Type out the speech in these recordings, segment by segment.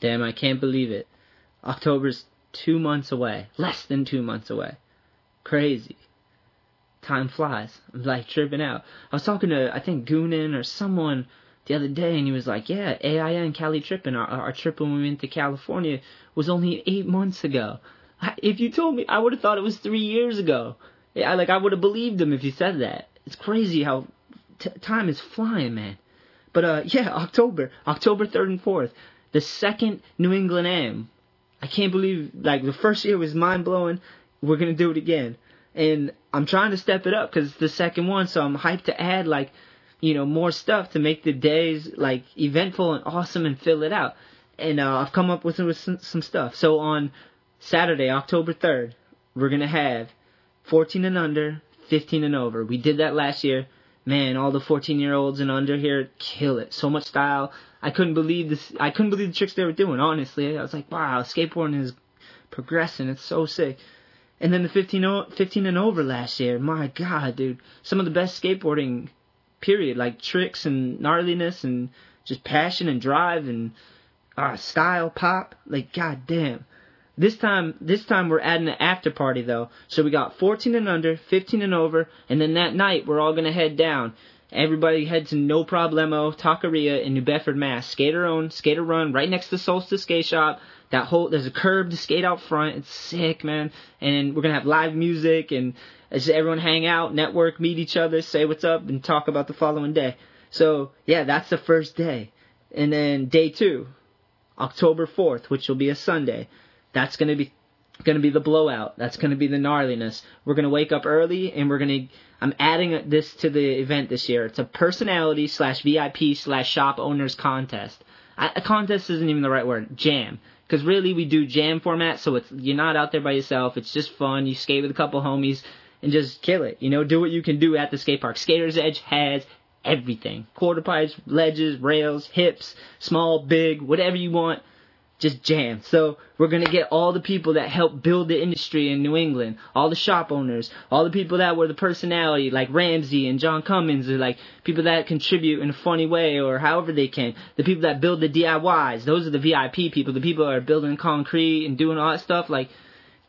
Damn, I can't believe it. October's two months away. Less than two months away. Crazy. Time flies. I'm like tripping out. I was talking to, I think, Goonan or someone the other day, and he was like, yeah, AIN Cali tripping, our, our trip when we went to California was only eight months ago. If you told me, I would have thought it was three years ago. Yeah, like I would have believed him if he said that. It's crazy how t- time is flying, man. But uh, yeah, October, October third and fourth, the second New England Am. I can't believe like the first year was mind blowing. We're gonna do it again, and I'm trying to step it up because it's the second one, so I'm hyped to add like, you know, more stuff to make the days like eventful and awesome and fill it out. And uh, I've come up with, with some, some stuff. So on Saturday, October 3rd, we're gonna have 14 and under, 15 and over. We did that last year. Man, all the 14 year olds and under here kill it. So much style. I couldn't believe this. I couldn't believe the tricks they were doing. Honestly, I was like, wow, skateboarding is progressing. It's so sick. And then the 15, 15 and over last year. My God, dude, some of the best skateboarding. Period. Like tricks and gnarliness and just passion and drive and uh, style pop. Like, god damn. This time, this time we're adding an after party though. So we got 14 and under, 15 and over, and then that night we're all gonna head down. Everybody head to No Problemo Taqueria in New Bedford, Mass. Skater own, skater run, right next to Solstice Skate Shop. That whole there's a curb to skate out front. It's sick, man. And we're gonna have live music and just everyone hang out, network, meet each other, say what's up, and talk about the following day. So yeah, that's the first day. And then day two, October 4th, which will be a Sunday. That's to be to be the blowout. That's to be the gnarliness. We're to wake up early and we're to. I'm adding this to the event this year. It's a personality slash VIP slash shop owners contest. I, a contest isn't even the right word. Jam. Because really we do jam format, so it's you're not out there by yourself. It's just fun. You skate with a couple homies and just kill it. You know, do what you can do at the skate park. Skater's Edge has everything. Quarter pipes, ledges, rails, hips, small, big, whatever you want just jam. So we're gonna get all the people that helped build the industry in New England, all the shop owners, all the people that were the personality, like Ramsey and John Cummins, or like people that contribute in a funny way or however they can. The people that build the DIYs, those are the VIP people. The people that are building concrete and doing all that stuff, like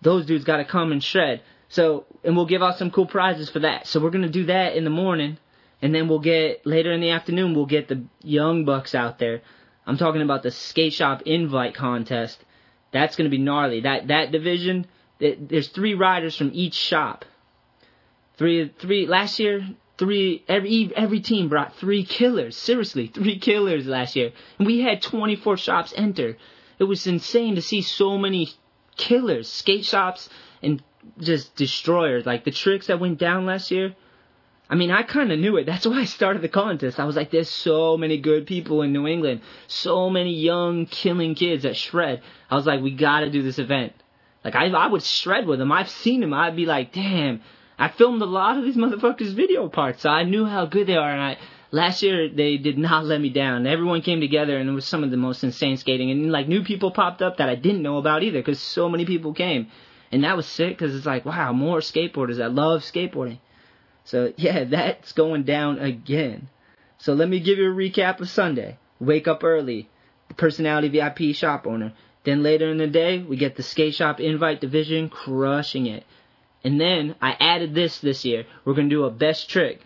those dudes gotta come and shred. So, and we'll give out some cool prizes for that. So we're gonna do that in the morning, and then we'll get later in the afternoon. We'll get the young bucks out there I'm talking about the skate shop invite contest. That's going to be gnarly. That that division, there's three riders from each shop. Three three last year, three every every team brought three killers. Seriously, three killers last year, and we had 24 shops enter. It was insane to see so many killers, skate shops, and just destroyers. Like the tricks that went down last year I mean, I kind of knew it. That's why I started the contest. I was like, there's so many good people in New England. So many young, killing kids that shred. I was like, we gotta do this event. Like, I, I would shred with them. I've seen them. I'd be like, damn. I filmed a lot of these motherfuckers' video parts, so I knew how good they are. And I, last year, they did not let me down. Everyone came together, and it was some of the most insane skating. And, like, new people popped up that I didn't know about either, because so many people came. And that was sick, because it's like, wow, more skateboarders that love skateboarding. So yeah, that's going down again. So let me give you a recap of Sunday. Wake up early, the personality VIP shop owner. Then later in the day, we get the skate shop invite division crushing it. And then I added this this year. We're gonna do a best trick,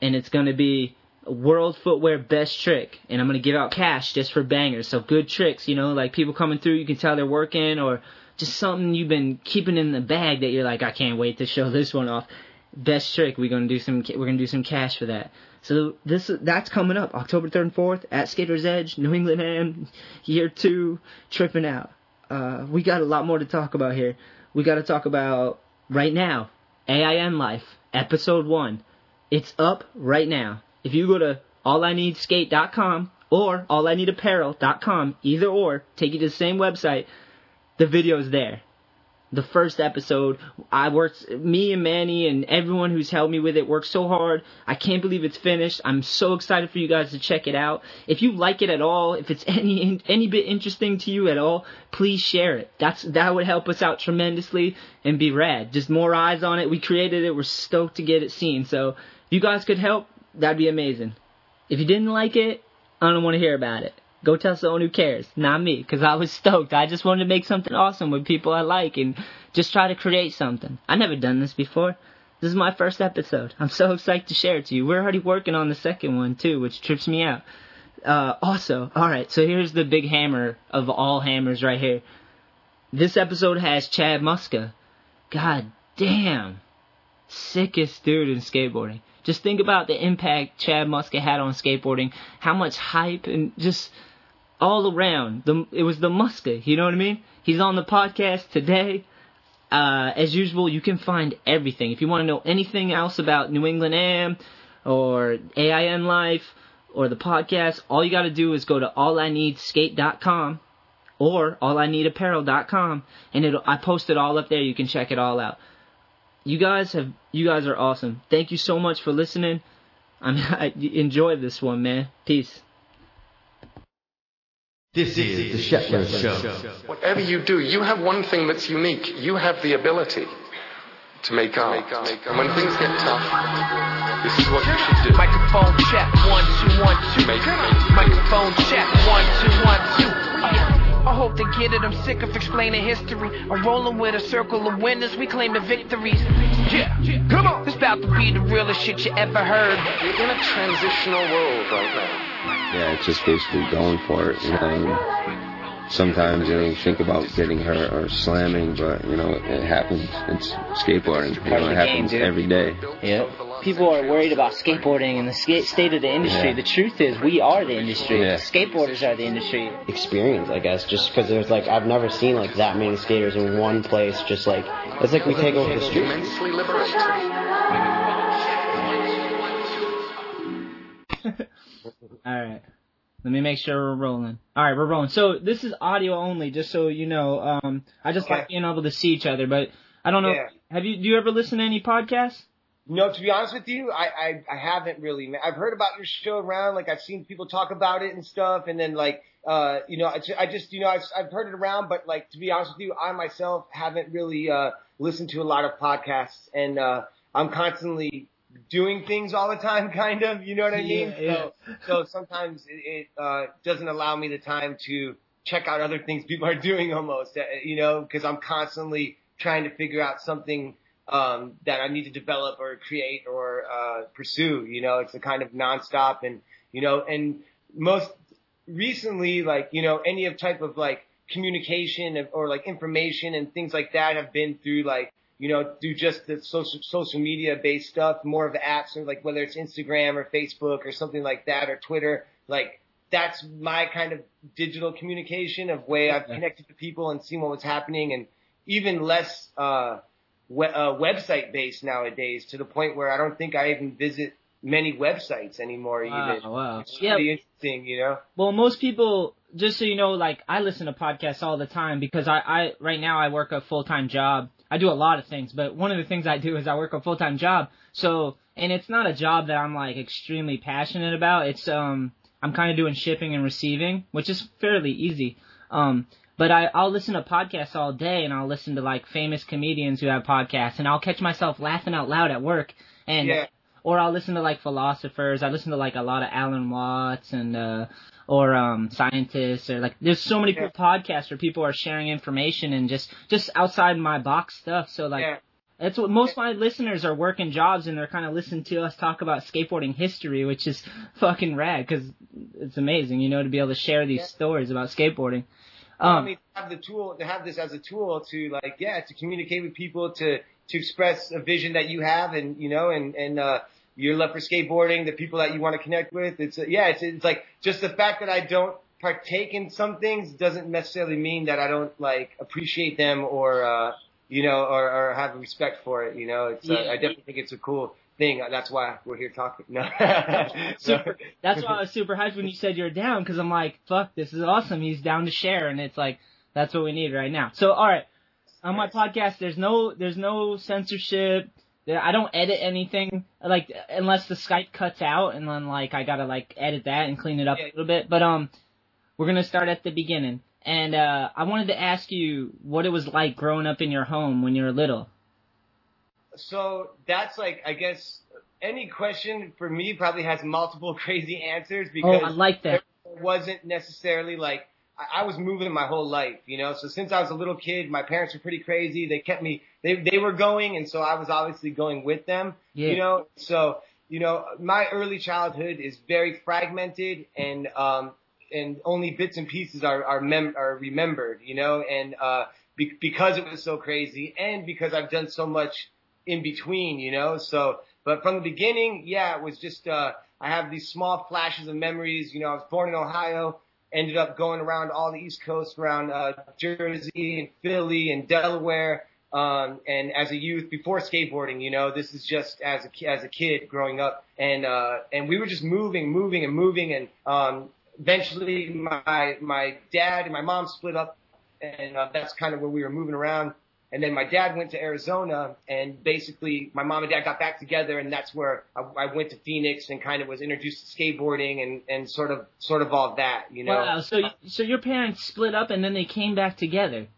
and it's gonna be a world footwear best trick, and I'm gonna give out cash just for bangers. So good tricks, you know, like people coming through, you can tell they're working, or just something you've been keeping in the bag that you're like, I can't wait to show this one off best trick. We're gonna do some. We're gonna do some cash for that. So this that's coming up October third and fourth at Skater's Edge, New England Am, year two, tripping out. Uh, we got a lot more to talk about here. We got to talk about right now, AIN Life, episode one. It's up right now. If you go to allineedskate.com or allineedapparel.com, either or, take you to the same website. The video's there the first episode. I worked, me and Manny and everyone who's helped me with it worked so hard. I can't believe it's finished. I'm so excited for you guys to check it out. If you like it at all, if it's any any bit interesting to you at all, please share it. That's that would help us out tremendously and be rad. Just more eyes on it. We created it. We're stoked to get it seen. So if you guys could help, that'd be amazing. If you didn't like it, I don't want to hear about it. Go tell someone who cares, not me, because I was stoked. I just wanted to make something awesome with people I like and just try to create something. I never done this before. This is my first episode. I'm so excited to share it to you. We're already working on the second one too, which trips me out. Uh, also, alright, so here's the big hammer of all hammers right here. This episode has Chad Muska. God damn. Sickest dude in skateboarding. Just think about the impact Chad Muska had on skateboarding, how much hype and just all around. The, it was the Muska, you know what I mean? He's on the podcast today. Uh, as usual, you can find everything. If you want to know anything else about New England AM or AIN Life or the podcast, all you got to do is go to allineedskate.com or allineedapparel.com and it I post it all up there. You can check it all out. You guys have you guys are awesome. Thank you so much for listening. I mean, I enjoy this one, man. Peace. This is the Shetler Show. Whatever you do, you have one thing that's unique. You have the ability to make art. And when things get tough, this is what you should do. Microphone check, one, two, one, two. Make it. Microphone check, one, two, one, two. I hope they get it, I'm sick of explaining history. I'm rolling with a circle of winners, we claim the victories. Yeah, come on. This about to be the realest shit you ever heard. You're in a transitional world right now. Yeah, it's just basically going for it. You know, and sometimes you know you think about getting hurt or slamming, but you know it happens. It's skateboarding. You know, it happens every day. Yeah. People are worried about skateboarding and the skate state of the industry. Yeah. The truth is, we are the industry. Yeah. Skateboarders are the industry. experience, I guess, just because there's like I've never seen like that many skaters in one place. Just like it's like we take over the It's All right. Let me make sure we're rolling. All right, we're rolling. So this is audio only, just so you know. Um, I just like being able to see each other, but I don't know. Yeah. Have you? Do you ever listen to any podcasts? No, to be honest with you, I, I I haven't really. I've heard about your show around, like I've seen people talk about it and stuff, and then like uh you know I, I just you know I've I've heard it around, but like to be honest with you, I myself haven't really uh listened to a lot of podcasts, and uh I'm constantly doing things all the time, kind of. You know what I mean? Yeah, So so sometimes it, it uh doesn't allow me the time to check out other things people are doing almost, uh, you know, because I'm constantly trying to figure out something um, that I need to develop or create or uh, pursue. You know, it's a kind of nonstop, and you know, and most recently, like you know, any of type of like communication or like information and things like that have been through like you know do just the social social media based stuff, more of the apps or like whether it's Instagram or Facebook or something like that or Twitter, like. That's my kind of digital communication of way I've connected to people and seen what was happening, and even less uh, we- uh, website based nowadays to the point where I don't think I even visit many websites anymore. Wow, even wow. it's Yeah. pretty interesting, you know. Well, most people, just so you know, like I listen to podcasts all the time because I, I right now I work a full time job. I do a lot of things, but one of the things I do is I work a full time job. So, and it's not a job that I'm like extremely passionate about. It's um, I'm kind of doing shipping and receiving, which is fairly easy. Um, but I, I'll listen to podcasts all day, and I'll listen to like famous comedians who have podcasts, and I'll catch myself laughing out loud at work, and Yeah. or I'll listen to like philosophers. I listen to like a lot of Alan Watts and uh or um scientists or like there's so many Yeah. podcasts where people are sharing information and just just outside my box stuff. So like yeah, that's what most of my listeners are working jobs and they're kind of listening to us talk about skateboarding history, which is fucking rad because it's amazing, you know, to be able to share these Yeah. stories about skateboarding. Well, I Um, mean, have the tool to have this as a tool to like, yeah, to communicate with people, to to express a vision that you have, and you know, and and uh, your love for skateboarding, the people that you want to connect with. It's uh, yeah, it's it's like just the fact that I don't partake in some things doesn't necessarily mean that I don't like appreciate them or uh, you know, or, or have respect for it. You know, it's uh, I definitely think it's a cool thing. That's why we're here talking. No, super, that's why I was super hyped when you said you're down because I'm like, fuck, this is awesome. He's down to share, and it's like that's what we need right now. So, all right, on my podcast, there's no there's no censorship. There- I don't edit anything like unless the Skype cuts out, and then like I gotta like edit that and clean it up a little bit. But um, we're gonna start at the beginning, and uh, I wanted to ask you what it was like growing up in your home when you were little. So that's like, I guess, any question for me probably has multiple crazy answers Oh, because I like that. wasn't necessarily like I, was moving my whole life, you know. So since I was a little kid, my parents were pretty crazy. They kept me. They they were going, and so I was obviously going with them. Yeah. You know, so you know, my early childhood is very fragmented, and um, and only bits and pieces are are mem- are remembered. You know, and uh, be- because it was so crazy, and because I've done so much in between. You know, so but from the beginning, yeah, it was just. uh I have these small flashes of memories. You know, I was born in Ohio ended up going around all the East Coast, around uh, Jersey and Philly and Delaware. Um, and as a youth, before skateboarding, you know, this is just as a as a kid growing up, and uh, and we were just moving, moving, and moving, and um, eventually my my dad and my mom split up, and uh, that's kind of where we were moving around. And then my dad went to Arizona, and basically my mom and dad got back together, and that's where I, I went to Phoenix and kind of was introduced to skateboarding and and sort of sort of all that, you know. Wow. So so your parents split up and then they came back together.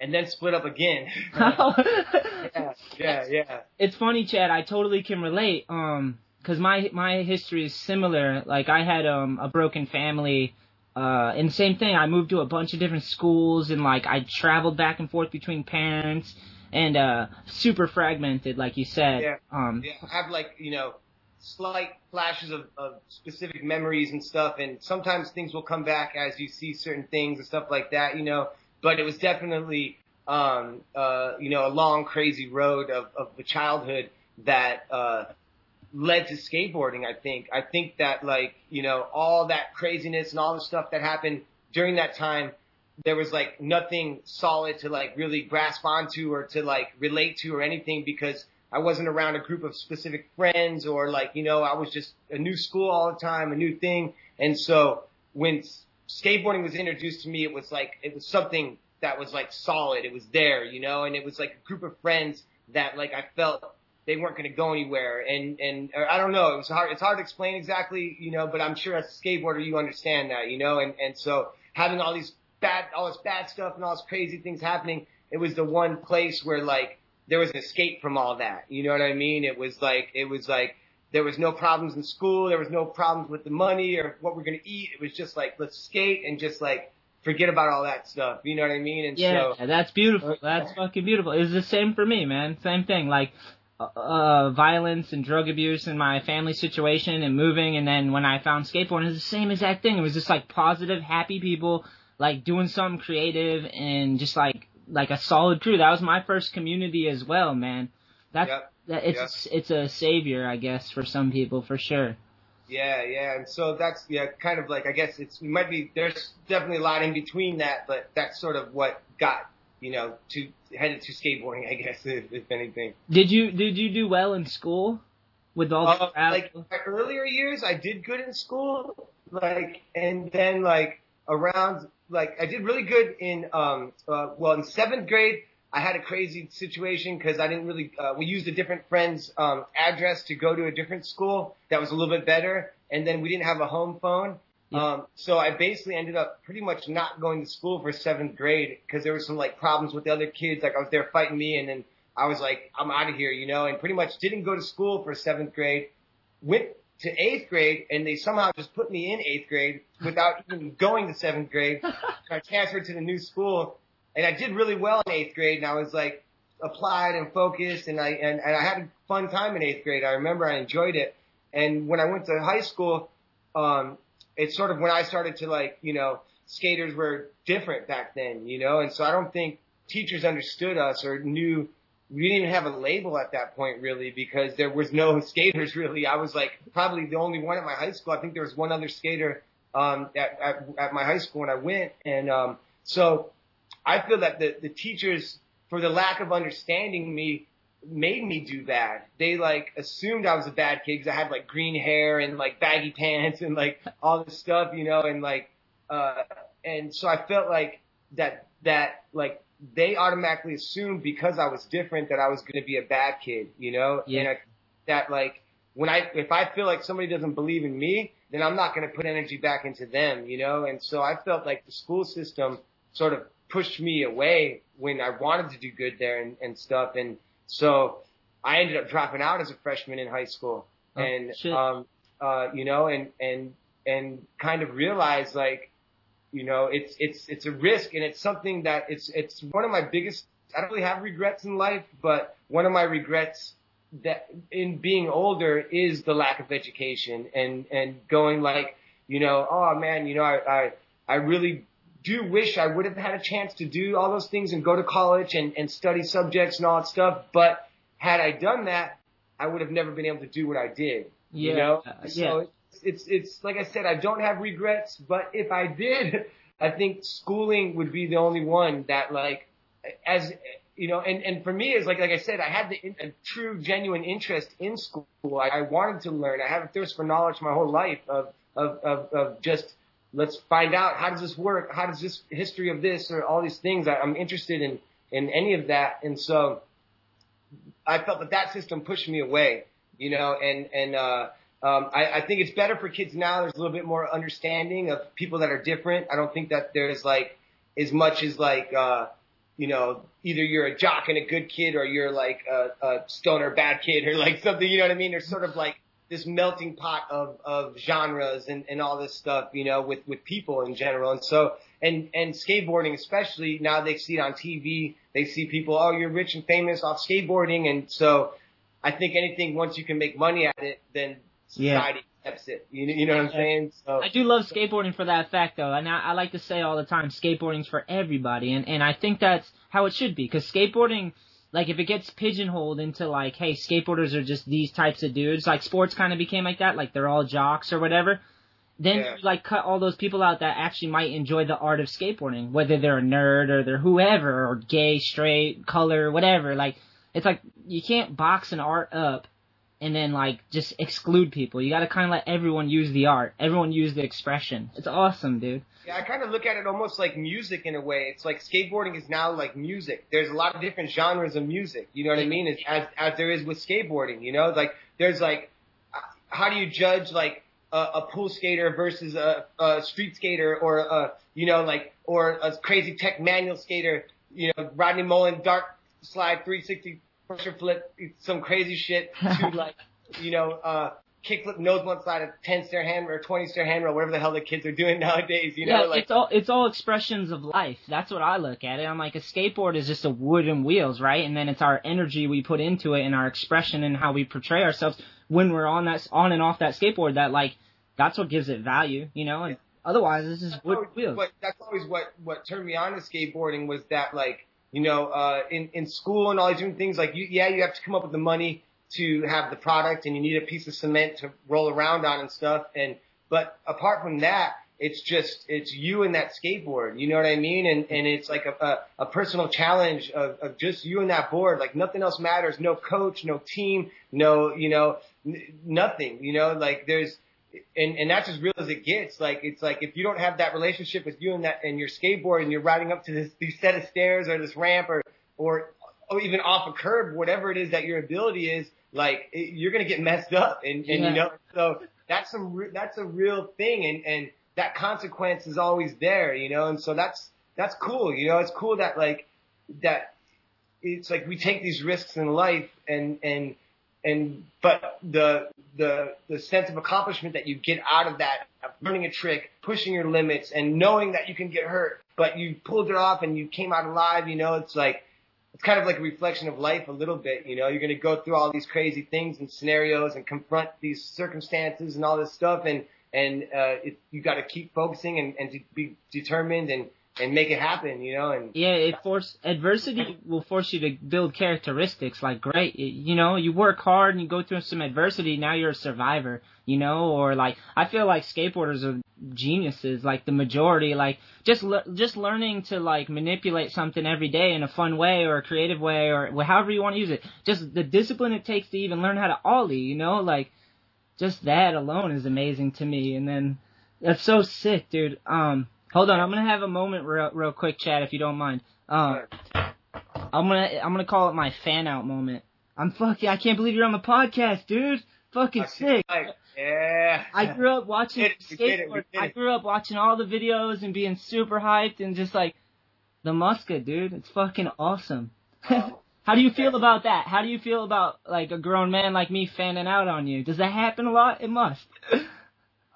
And then split up again. yeah, yeah, yeah. It's funny, Chad. I totally can relate. Um, cause my my history is similar. Like I had um a broken family. Uh, and same thing. I moved to a bunch of different schools, and like I traveled back and forth between parents, and uh, super fragmented, like you said. Yeah. Um, Yeah, I have like you know slight flashes of, of specific memories and stuff, and sometimes things will come back as you see certain things and stuff like that, you know. But it was definitely um, uh, you know a long crazy road of of the childhood that uh, led to skateboarding. I think I think that like you know all that craziness and all the stuff that happened during that time. There was like nothing solid to like really grasp onto or to like relate to or anything because I wasn't around a group of specific friends or like, you know, I was just a new school all the time, a new thing. And so when skateboarding was introduced to me, it was like, it was something that was like solid. It was there, you know, and it was like a group of friends that like I felt they weren't going to go anywhere. And, and or I don't know, it was hard, it's hard to explain exactly, you know, but I'm sure as a skateboarder, you understand that, you know, and, and so having all these bad, all this bad stuff and all this crazy things happening, it was the one place where like, there was an escape from all that. You know what I mean? It was like it was like there was no problems in school, there was no problems with the money or what we're gonna eat. It was just like let's skate and just like forget about all that stuff. You know what I mean? And Yeah, so that's beautiful. That's fucking beautiful. It's the same for me, man. Same thing. Like, uh, uh, violence and drug abuse in my family situation and moving, and then when I found skateboarding, it was the same exact thing. It was just like positive, happy people, like doing something creative and just like like a solid crew. That was my first community as well, man. That's Yep. that it's it's a savior, I guess, for some people for sure. yeah, yeah, and so that's yeah, kind of like I guess it's it might be there's definitely a lot in between that, but that's sort of what got you know to headed to skateboarding, I guess, if, if anything. Did you did you do well in school with all the Uh, like my earlier years, I did good in school, like, and then like around, like, I did really good in, um, uh, well, in seventh grade, I had a crazy situation because I didn't really, uh, we used a different friend's, um, address to go to a different school that was a little bit better, and then we didn't have a home phone. Um, so I basically ended up pretty much not going to school for seventh grade because there was some like problems with the other kids. Like I was there fighting me, and then I was like, I'm out of here, you know, and pretty much didn't go to school for seventh grade. Went to eighth grade, and they somehow just put me in eighth grade without even going to seventh grade. I transferred to the new school, and I did really well in eighth grade, and I was like applied and focused, and I and, and I had a fun time in eighth grade. I remember I enjoyed it, and when I went to high school, um, it's sort of when I started to like, you know, skaters were different back then, you know, and so I don't think teachers understood us or knew we didn't even have a label at that point really because there was no skaters really. I was like probably the only one at my high school. I think there was one other skater um at at, at my high school when I went and um so I feel that the the teachers for the lack of understanding me made me do bad. They like assumed I was a bad kid because I had like green hair and like baggy pants and like all this stuff, you know, and like uh and so I felt like that that like they automatically assumed because I was different that I was going to be a bad kid, you know, Yeah. and I, that like when I if I feel like somebody doesn't believe in me, then I'm not going to put energy back into them, you know, and so I felt like the school system sort of pushed me away when I wanted to do good there and, and stuff, and so I ended up dropping out as a freshman in high school, Oh, and shit. um, uh, you know, and and and kind of realize like, you know, it's it's it's a risk and it's something that it's it's one of my biggest. I don't really have regrets in life, but one of my regrets that in being older is the lack of education and and going like, you know, oh man, you know, I I, I really do wish I would have had a chance to do all those things and go to college and, and study subjects and all that stuff. But had I done that, I would have never been able to do what I did. Yeah. You know? Uh, so yeah. it's, it's, it's, like I said, I don't have regrets, but if I did, I think schooling would be the only one that like, as, you know, and, and for me, it's like, like I said, I had the in, a true, genuine interest in school. I, I wanted to learn. I have a thirst for knowledge my whole life of, of, of, of just, let's find out how does this work? How does this history of this or all these things? I, I'm interested in, in any of that. And so I felt that that system pushed me away, you know, and, and, uh, um, I, I think it's better for kids now. There's a little bit more understanding of people that are different. I don't think that there's like as much as like, uh, you know, either you're a jock and a good kid or you're like a, a stoner bad kid or like something, you know what I mean? There's sort of like this melting pot of, of genres and, and all this stuff, you know, with, with people in general. And so, and, and skateboarding especially, now they see it on TV. They see people, oh, you're rich and famous off skateboarding. And so I think anything, once you can make money at it, then society Yeah. accepts it. You, know- you know what I'm saying? So I do love skateboarding for that fact, though, and I, I like to say all the time, skateboarding's for everybody, and and I think that's how it should be, because skateboarding, like if it gets pigeonholed into like, hey, skateboarders are just these types of dudes, like sports kind of became like that, like they're all jocks or whatever. Then Yeah. you like cut all those people out that actually might enjoy the art of skateboarding, whether they're a nerd or they're whoever or gay, straight, color, whatever. Like it's like you can't box an art up and then like just exclude people. You got to kind of let everyone use the art, everyone use the expression. It's awesome, dude. Yeah, I kind of look at it almost like music in a way. It's like skateboarding is now like music. There's a lot of different genres of music. You know what I mean? As as, as there is with skateboarding. You know, like there's like, uh, how do you judge like a, a pool skater versus a, a street skater or a you know like or a crazy tech manual skater? You know, Rodney Mullen dark slide 360 pressure flip, some crazy shit to like you know. uh kickflip nose one side, a 10 stair hand or 20 stair hand roll, whatever the hell the kids are doing nowadays, you know, yeah, like it's all it's all expressions of life. That's what I look at it. I'm like a skateboard is just a wood and wheels, right? And then it's our energy we put into it and our expression and how we portray ourselves when we're on that on and off that skateboard. That like that's what gives it value, you know. And otherwise, it's just wood and wheels. But that's always what what turned me on to skateboarding was that like you know uh, in in school and all these different things like you yeah you have to come up with the money to have the product and you need a piece of cement to roll around on and stuff. And but apart from that it's just it's you and that skateboard you know what I mean? And and it's like a a, a personal challenge of, of just you and that board. Like nothing else matters. No coach no team no you know n- nothing you know? Like there's and and that's as real as it gets. Like it's like if you don't have that relationship with you and that and your skateboard and you're riding up to this these set of stairs or this ramp or or or even off a curb, whatever it is that your ability is, like it, you're gonna get messed up. And and Yeah. you know so that's some re- that's a real thing and and that consequence is always there. You know and so that's that's cool. You know it's cool that like that it's like we take these risks in life and and and but the the the sense of accomplishment that you get out of that of learning a trick pushing your limits and knowing that you can get hurt but you pulled it off and you came out alive you know it's like it's kind of like a reflection of life a little bit you know? You're going to go through all these crazy things and scenarios and confront these circumstances and all this stuff and and uh it, you got to keep focusing and and to be determined and and make it happen you know and Yeah, it force adversity will force you to build characteristics. Like, great, you know, you work hard and you go through some adversity. Now you're a survivor, you know, or like I feel like skateboarders are geniuses. Like the majority, like just le- just learning to like manipulate something every day in a fun way or a creative way or however you want to use it. Just the discipline it takes to even learn how to ollie, you know, like just that alone is amazing to me. And then that's so sick, dude. Um, hold on, I'm gonna have a moment real, real quick, Chad, if you don't mind. Um, I'm gonna I'm gonna call it my fan out moment. I'm fucking I can't believe you're on the podcast, dude. Fucking sick. like yeah I grew up watching We it, we it, skateboard. I grew up watching all the videos and being super hyped and just like the Muska, dude. It's fucking awesome. How do you feel about that? How do you feel about like a grown man like me fanning out on you? Does that happen a lot? It must.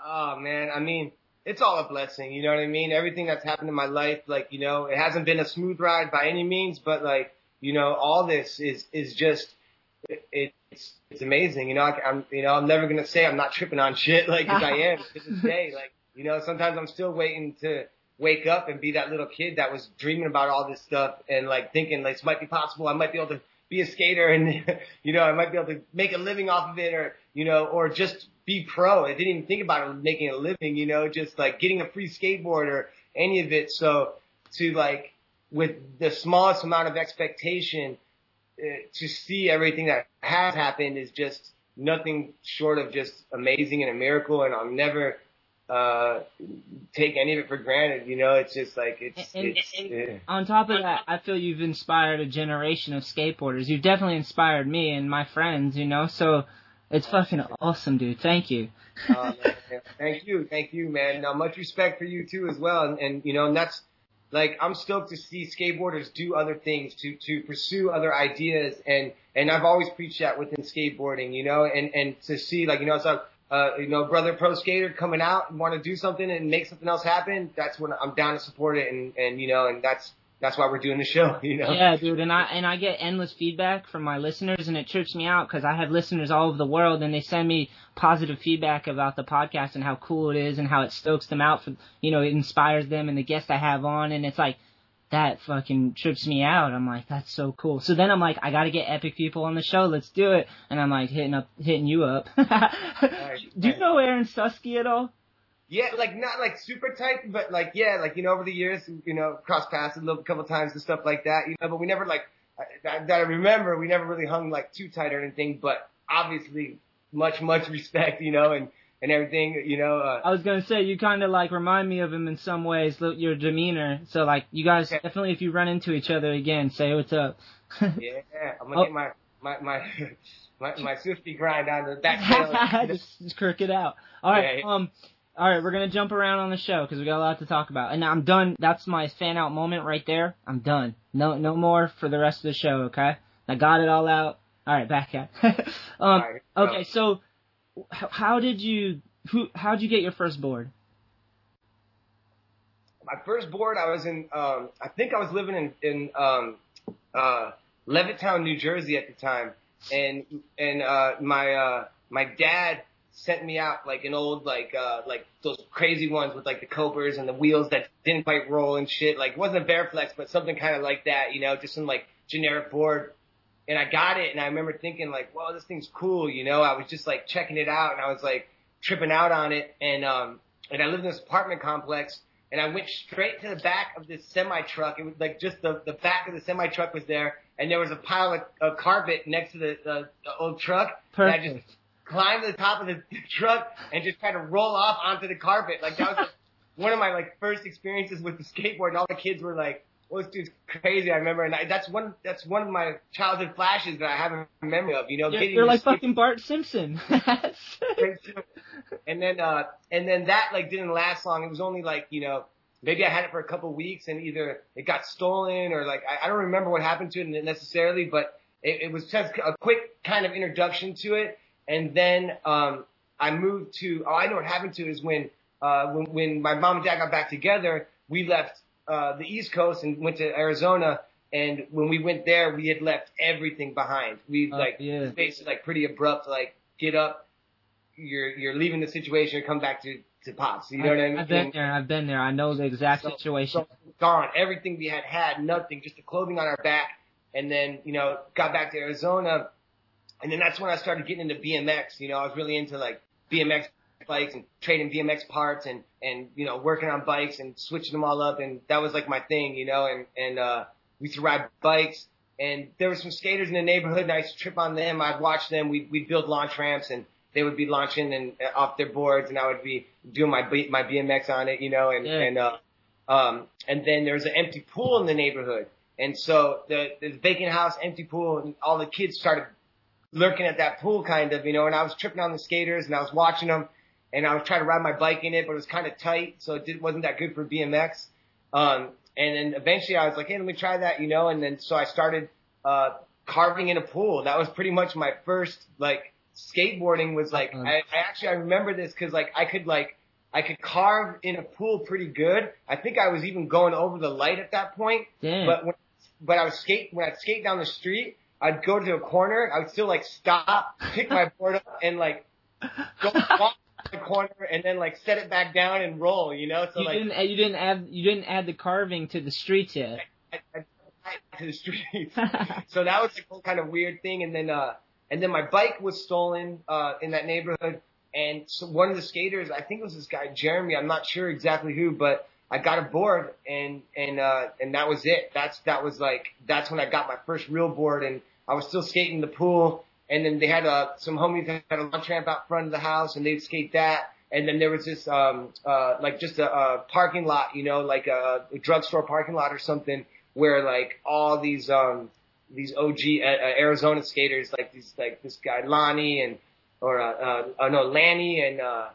Oh man, I mean, it's all a blessing. You know what I mean? Everything that's happened in my life, like you know, it hasn't been a smooth ride by any means, but like you know, all this is is just it, it's it's amazing. You know, I, I'm you know I'm never gonna say I'm not tripping on shit like 'cause I am to this day. Like you know, sometimes I'm still waiting to wake up and be that little kid that was dreaming about all this stuff and like thinking like this might be possible. I might be able to be a skater and you know I might be able to make a living off of it or you know or just be pro. I didn't even think about making a living. You know, just like getting a free skateboard or any of it. So to like with the smallest amount of expectation uh, to see everything that has happened is just nothing short of just amazing and a miracle. And I'll never uh take any of it for granted. You know, it's just like it's And- it's. and- yeah. On top of that, I feel you've inspired a generation of skateboarders. You've definitely inspired me and my friends, you know, so it's fucking awesome, dude. Thank you. Uh, thank you, thank you, man. Now, much respect for you too as well, and, and you know, and that's like I'm stoked to see skateboarders do other things, to to pursue other ideas, and and I've always preached that within skateboarding, you know, and and to see like you know, so uh, you know, brother pro skater coming out and want to do something and make something else happen. That's when I'm down to support it, and and you know, and that's that's why we're doing the show, you know. Yeah, dude, and I and I get endless feedback from my listeners, and it trips me out because I have listeners all over the world, and they send me positive feedback about the podcast and how cool it is, and how it stokes them out for, you know, it inspires them, and the guests I have on, and it's like that fucking trips me out. I'm like, that's so cool. So then I'm like, I gotta get epic people on the show. Let's do it. And I'm like hitting up, hitting you up. do you know Aaron Suski at all? Yeah, like not like super tight, but like yeah, like you know over the years, you know, cross paths a little couple times and stuff like that, you know. But we never like that, that I remember, we never really hung like too tight or anything. But obviously, much much respect, you know, and and everything, you know. Uh, I was gonna say you kind of like remind me of him in some ways, your demeanor. So like you guys definitely, if you run into each other again, say what's up. yeah, I'm gonna Oh. get my my my my, my Swifty grind on the back just, just crook it out. All right, yeah. um, all right, we're gonna jump around on the show because we got a lot to talk about, and I'm done. That's my fan out moment right there. I'm done. No, no more for the rest of the show. Okay, I got it all out. All right, back at. um, right, okay, so how did you who how did you get your first board? my first board, I was in, um, I think I was living in, in, um, uh, Levittown, New Jersey at the time. And, and, uh, my, uh, my dad sent me out like an old, like, uh, like those crazy ones with like the copers and the wheels that didn't quite roll and shit. Like it wasn't a Variflex, but something kind of like that, you know, just some like generic board. And I got it and I remember thinking like, whoa, this thing's cool, you know, I was just like checking it out and I was like tripping out on it. And, um, and I lived in this apartment complex and I went straight to the back of this semi truck. It was like just the, the back of the semi truck was there, and there was a pile of, of carpet next to the, the, the old truck. And I just Climbed to the top of the truck and just kind of roll off onto the carpet. Like that was like, one of my like first experiences with the skateboard. And all the kids were like, "Well, this dude's crazy." I remember, and I, that's one that's one of my childhood flashes that I have a memory of. You know, getting you're like fucking Bart Simpson. and then uh and then that like didn't last long. It was only like, you know, maybe I had it for a couple of weeks and either it got stolen or like I, I don't remember what happened to it necessarily, but it, it was just a quick kind of introduction to it. And then um I moved to oh I know what happened to is when uh when when my mom and dad got back together, we left uh the East Coast and went to Arizona and when we went there we had left everything behind. We Oh, like yeah. basically like pretty abrupt, like get up, you're you're leaving the situation and come back to to pops. You know what I mean? I've been there. I've been there. I know the exact So- situation. So gone. Everything we had had, nothing, just the clothing on our back. And then, you know, got back to Arizona. And then that's when I started getting into BMX. You know, I was really into like BMX bikes and trading BMX parts and, and, you know, working on bikes and switching them all up. And that was like my thing, you know, and, and, uh, we used to ride bikes and there were some skaters in the neighborhood and I used to trip on them. I'd watch them. We'd, we'd build launch ramps and they would be launching and uh, off their boards and I would be doing my, B- my BMX on it, you know, and, Yeah. and, uh, um, and then there's an empty pool in the neighborhood. And so the, the vacant house, empty pool, and all the kids started lurking at that pool kind of, you know, and I was tripping on the skaters and I was watching them and I was trying to ride my bike in it, but it was kind of tight. So it did, wasn't that good for BMX. Um, and then eventually I was like, hey, let me try that, you know, and then so I started, uh, carving in a pool. That was pretty much my first, like, skateboarding was like Uh-huh. I, I actually I remember this because like I could like I could carve in a pool pretty good. I think I was even going over the light at that point. Damn. But when but I was skate when I'd skate down the street, I'd go to a corner. I would still like stop, pick my board up, and like go walk the corner, and then like set it back down and roll. You know, so you like didn't you didn't add you didn't add the carving to the streets yet. I, I, I, to the streets. so that was like kind of weird thing. And then, uh, and then my bike was stolen, uh, in that neighborhood. And so one of the skaters, I think it was this guy, Jeremy, I'm not sure exactly who, but I got a board and, and, uh, and that was it. That's, that was like, that's when I got my first real board and I was still skating the pool. And then they had, uh, some homies had a launch ramp out front of the house and they'd skate that. And then there was this, um, uh, like just a, a parking lot, you know, like a, a drugstore parking lot or something where like all these um these OG uh, uh, Arizona skaters like these like this guy Lonnie and or uh, uh, uh no Lanny and uh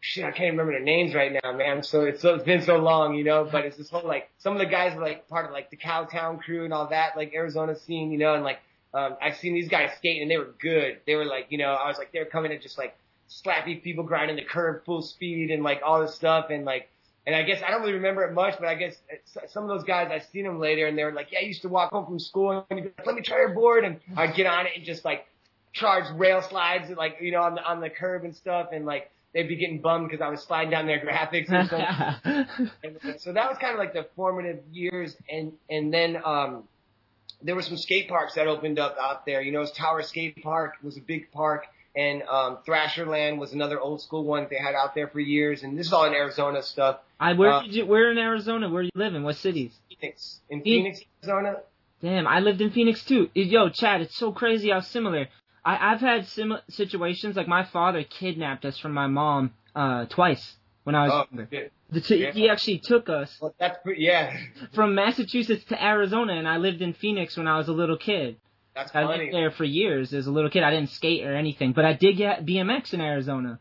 shit I can't remember their names right now man. So it's so it's been so long you know but it's this whole like some of the guys are like part of like the Cowtown crew and all that like Arizona scene you know and like um I've seen these guys skate and they were good. They were like you know I was like they're coming in just like slappy people grinding the curb full speed and like all this stuff and like and I guess I don't really remember it much, but I guess some of those guys I seen them later, and they were like, "Yeah, I used to walk home from school and like, let me try your board," and I'd get on it and just like charge rail slides, and, like you know, on the on the curb and stuff, and like they'd be getting bummed because I was sliding down their graphics and stuff. and, so that was kind of like the formative years, and and then um, there were some skate parks that opened up out there. You know, it was Tower Skate Park was a big park, and um, Thrasherland was another old school one they had out there for years. And this is all in Arizona stuff. I where Uh, did you where in Arizona? Where do you live in? What cities? Phoenix in Phoenix. Phoenix, Arizona. Damn, I lived in Phoenix too. Yo, Chad, it's so crazy how similar. I, I've had similar situations. Like my father kidnapped us from my mom uh twice when I was Oh, younger. The yeah. He actually took us Well, that's pretty, yeah. from Massachusetts to Arizona, and I lived in Phoenix when I was a little kid. That's I funny. lived there for years as a little kid. I didn't skate or anything, but I did get BMX in Arizona.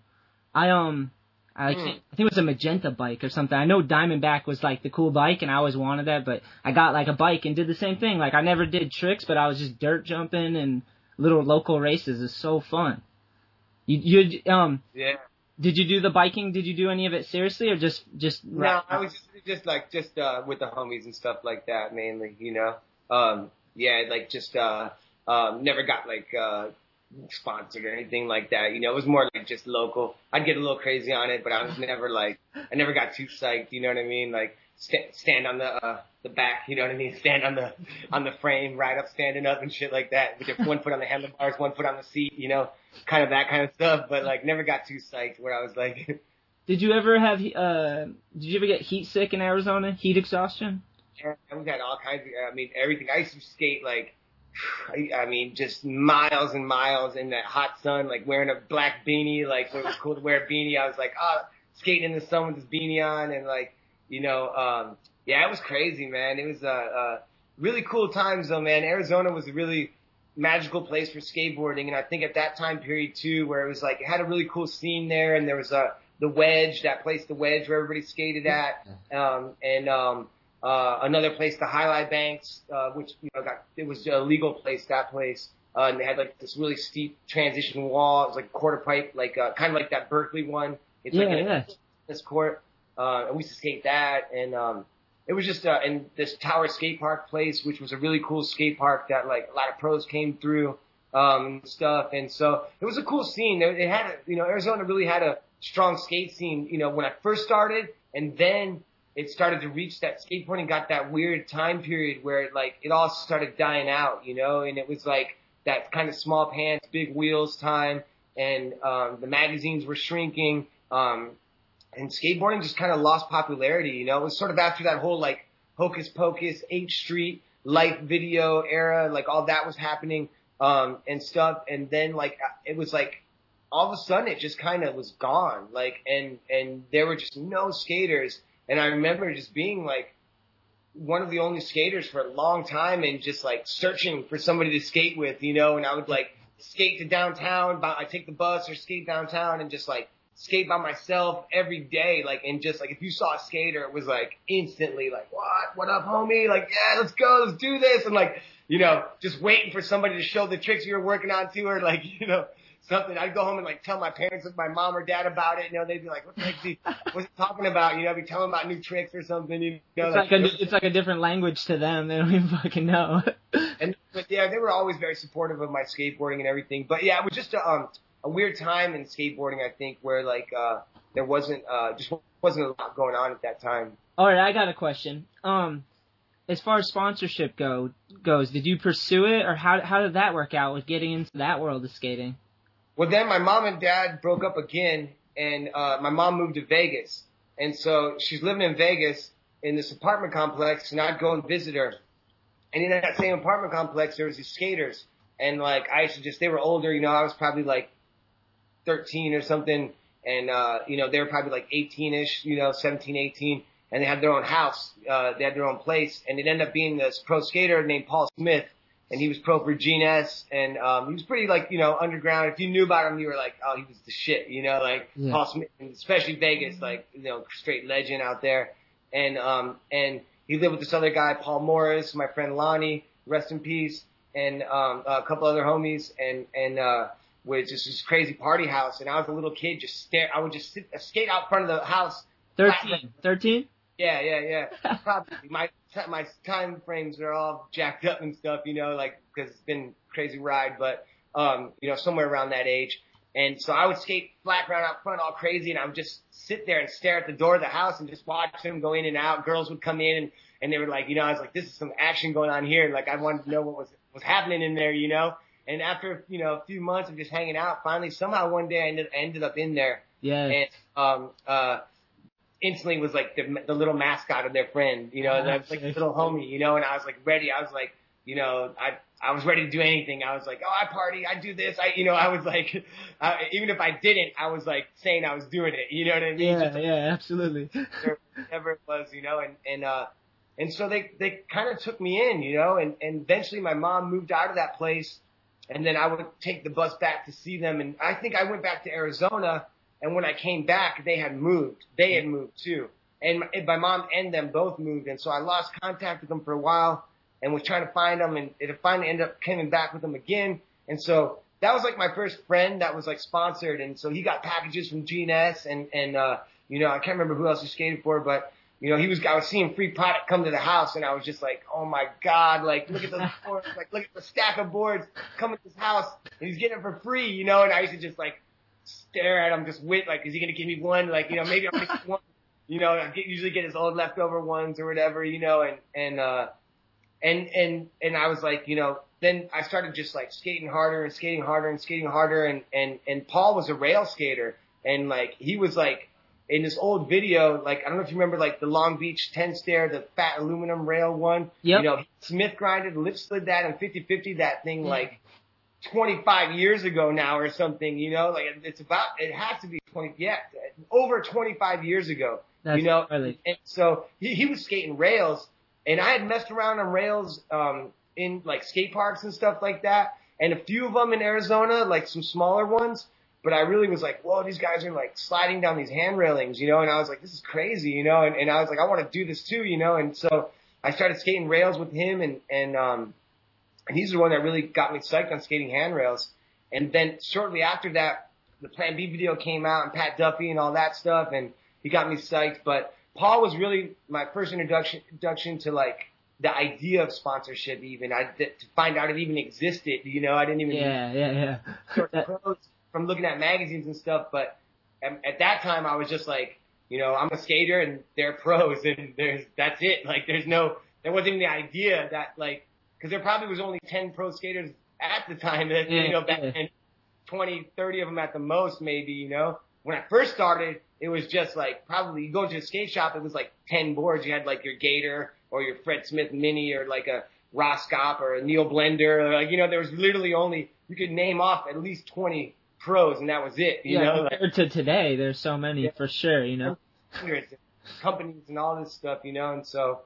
I um, I Hmm. I think it was a magenta bike or something. I know Diamondback was like the cool bike, and I always wanted that. But I got like a bike and did the same thing. Like I never did tricks, but I was just dirt jumping and little local races. is so fun. You you um Yeah. did you do the biking? Did you do any of it seriously or just just No, I was just, just like just uh with the homies and stuff like that mainly, you know. Um yeah, like just uh um never got like uh sponsored or anything like that. You know, it was more like just local. I'd get a little crazy on it, but I was never like I never got too psyched, you know what I mean? Like st- stand on the uh the back, you know what I mean? Stand on the on the frame, ride up standing up and shit like that. With your one foot on the handlebars, one foot on the seat, you know, kind of that kind of stuff, but like never got too psyched where I was like Did you ever have uh did you ever get heat sick in Arizona? Heat exhaustion? Yeah, we've had all kinds of, I mean, everything. I used to skate like, I, I mean, just miles and miles in that hot sun, like wearing a black beanie, like when it was cool to wear a beanie. I was like, ah, skating in the sun with this beanie on and like, you know, um, yeah, it was crazy, man. It was, uh, uh, really cool times though, man. Arizona was a really magical place for skateboarding. And I think at that time period too, where it was like, it had a really cool scene there and there was, uh, the wedge, that place, the wedge where everybody skated at. Um, and, um, uh, another place, the Highlight Banks, uh, which, you know, got, it was a legal place, that place. Uh, and they had like this really steep transition wall. It was like quarter pipe, like, uh, kind of like that Berkeley one. It's Yeah, like in a yeah. tennis court. Uh, and we used to skate that. And, um, it was just, uh, in this Tower Skate Park place, which was a really cool skate park that like a lot of pros came through, um, and stuff. And so it was a cool scene. It had, you know, Arizona really had a strong skate scene, you know, when I first started and then it started to reach that skateboarding got that weird time period where it like it all started dying out, you know, and it was like that kind of small pants, big wheels time, and um, the magazines were shrinking, um, and skateboarding just kind of lost popularity, you know. It was sort of after that whole like Hokus Pokus, H Street, Life Video era, like all that was happening, um, and stuff, and then like it was like all of a sudden it just kind of was gone, like, and and there were just no skaters. And I remember just being like one of the only skaters for a long time and just like searching for somebody to skate with, you know, and I would like skate to downtown, I take the bus or skate downtown and just like skate by myself every day. Like, and just like if you saw a skater, it was like instantly like, what, what up homie? Like, yeah, let's go, let's do this. And like, you know, just waiting for somebody to show the tricks you were working on to her. Like, you know, something. I'd go home and like tell my parents, my mom or dad about it. You know, they'd be like, "What the heck is he? What's he talking about?" You know, I'd be telling about new tricks or something. You know, It's like a it's like a different language to them. They don't even fucking know. and but yeah, they were always very supportive of my skateboarding and everything. But yeah, it was just a, um, a weird time in skateboarding, I think, where like uh, there wasn't uh, just wasn't a lot going on at that time. All right, I got a question. Um, as far as sponsorship go goes, did you pursue it, or how how did that work out with getting into that world of skating? Well, then my mom and dad broke up again, and uh, my mom moved to Vegas, and so she's living in Vegas in this apartment complex, and I'd go and visit her. And in that same apartment complex, there was these skaters, and like I used to just they were older, you know, I was probably like 13 or something, and uh, you know they were probably like 18ish, you know, 17, 18, and they had their own house, uh, they had their own place, and it ended up being this pro skater named Paul Smith, and he was pro for GNS, and um, he was pretty like you know underground. If you knew about him, you were like, oh, he was the shit, you know, like Yeah. Paul Smith, especially Vegas, like you know, straight legend out there, and um, and he lived with this other guy, Paul Morris, my friend Lonnie, rest in peace, and um, a couple other homies, and and uh, with just this crazy party house. And I was a little kid, just stare. I would just sit, skate out front of the house. Thirteen. Thirteen. Yeah, yeah, yeah. Probably my my time frames are all jacked up and stuff, you know, like because it's been a crazy ride, but um, you know, somewhere around that age. And so I would skate flat ground out front, all crazy, and I would just sit there and stare at the door of the house and just watch them go in and out. Girls would come in, and and they were like, you know, I was like, this is some action going on here. Like I wanted to know what was was happening in there, you know. And after you know a few months of just hanging out, finally somehow one day I ended, ended up in there, Yeah. and um uh instantly was like the the little mascot of their friend, you know, and I was like little homie, you know, and I was like ready. I was like, you know, I I was ready to do anything. I was like, oh, I party, I do this, I, you know, I was like, uh, even if I didn't, I was like saying I was doing it, you know what I mean? Yeah, like, yeah, absolutely. whatever it was, you know, and and uh and so they they kind of took me in, you know, and and eventually my mom moved out of that place, and then I would take the bus back to see them, and I think I went back to Arizona, and when I came back, they had moved, they had moved too, and my, mom and them both moved, and so I lost contact with them for a while, and was trying to find them, and it finally ended up coming back with them again, and so. That was like my first friend that was like sponsored, and so he got packages from GNS, and and uh, you know I can't remember who else he skated for, but you know, he was, I was seeing free product come to the house and I was just like, oh my God, like, look at those boards, like, look at the stack of boards coming to this house and he's getting it for free, you know, and I used to just like stare at him just wait, like, is he going to give me one? Like, you know, maybe to get one, you know, I get, usually get his old leftover ones or whatever, you know, and, and, uh, and, and, and I was like, you know, then I started just like skating harder and skating harder and skating harder and, and, and Paul was a rail skater and like, he was like, in this old video, like I don't know if you remember, like the Long Beach 10 stair, the fat aluminum rail one. Yep. You know, Smith grinded, lip slid that, and 50-50 that thing like 25 years ago now or something. You know, like it's about, it has to be 20, yeah, over 25 years ago. That's you know, gnarly. and so he, he was skating rails, and I had messed around on rails um, in like skate parks and stuff like that, and a few of them in Arizona, like some smaller ones. But I really was like, whoa, these guys are like sliding down these hand railings, you know, and I was like, this is crazy, you know, and, and I was like, I want to do this too, you know, and so I started skating rails with him and, and, um, and he's the one that really got me psyched on skating handrails. And then shortly after that, the Plan B video came out and Pat Duffy and all that stuff, and he got me psyched. But Paul was really my first introduction, introduction to like the idea of sponsorship even. I, to find out it even existed, you know, I didn't even Yeah, yeah, yeah. That- of pros from looking at magazines and stuff, but at, at that time I was just like, you know, I'm a skater and they're pros and there's, that's it. Like there's no, there wasn't even the idea that like, cause there probably was only 10 pro skaters at the time that, Yeah, you know, back yeah. then, 20, 30 of them at the most maybe, you know, when I first started, it was just like probably you go to a skate shop, it was like 10 boards. You had like your Gator or your Fred Smith Mini or like a Roskopp or a Neil Blender or like, you know, there was literally only, you could name off at least 20 pros and that was it, you yeah, know, like compared to today, there's so many Yeah. for sure. You know. companies and all this stuff, you know, and so,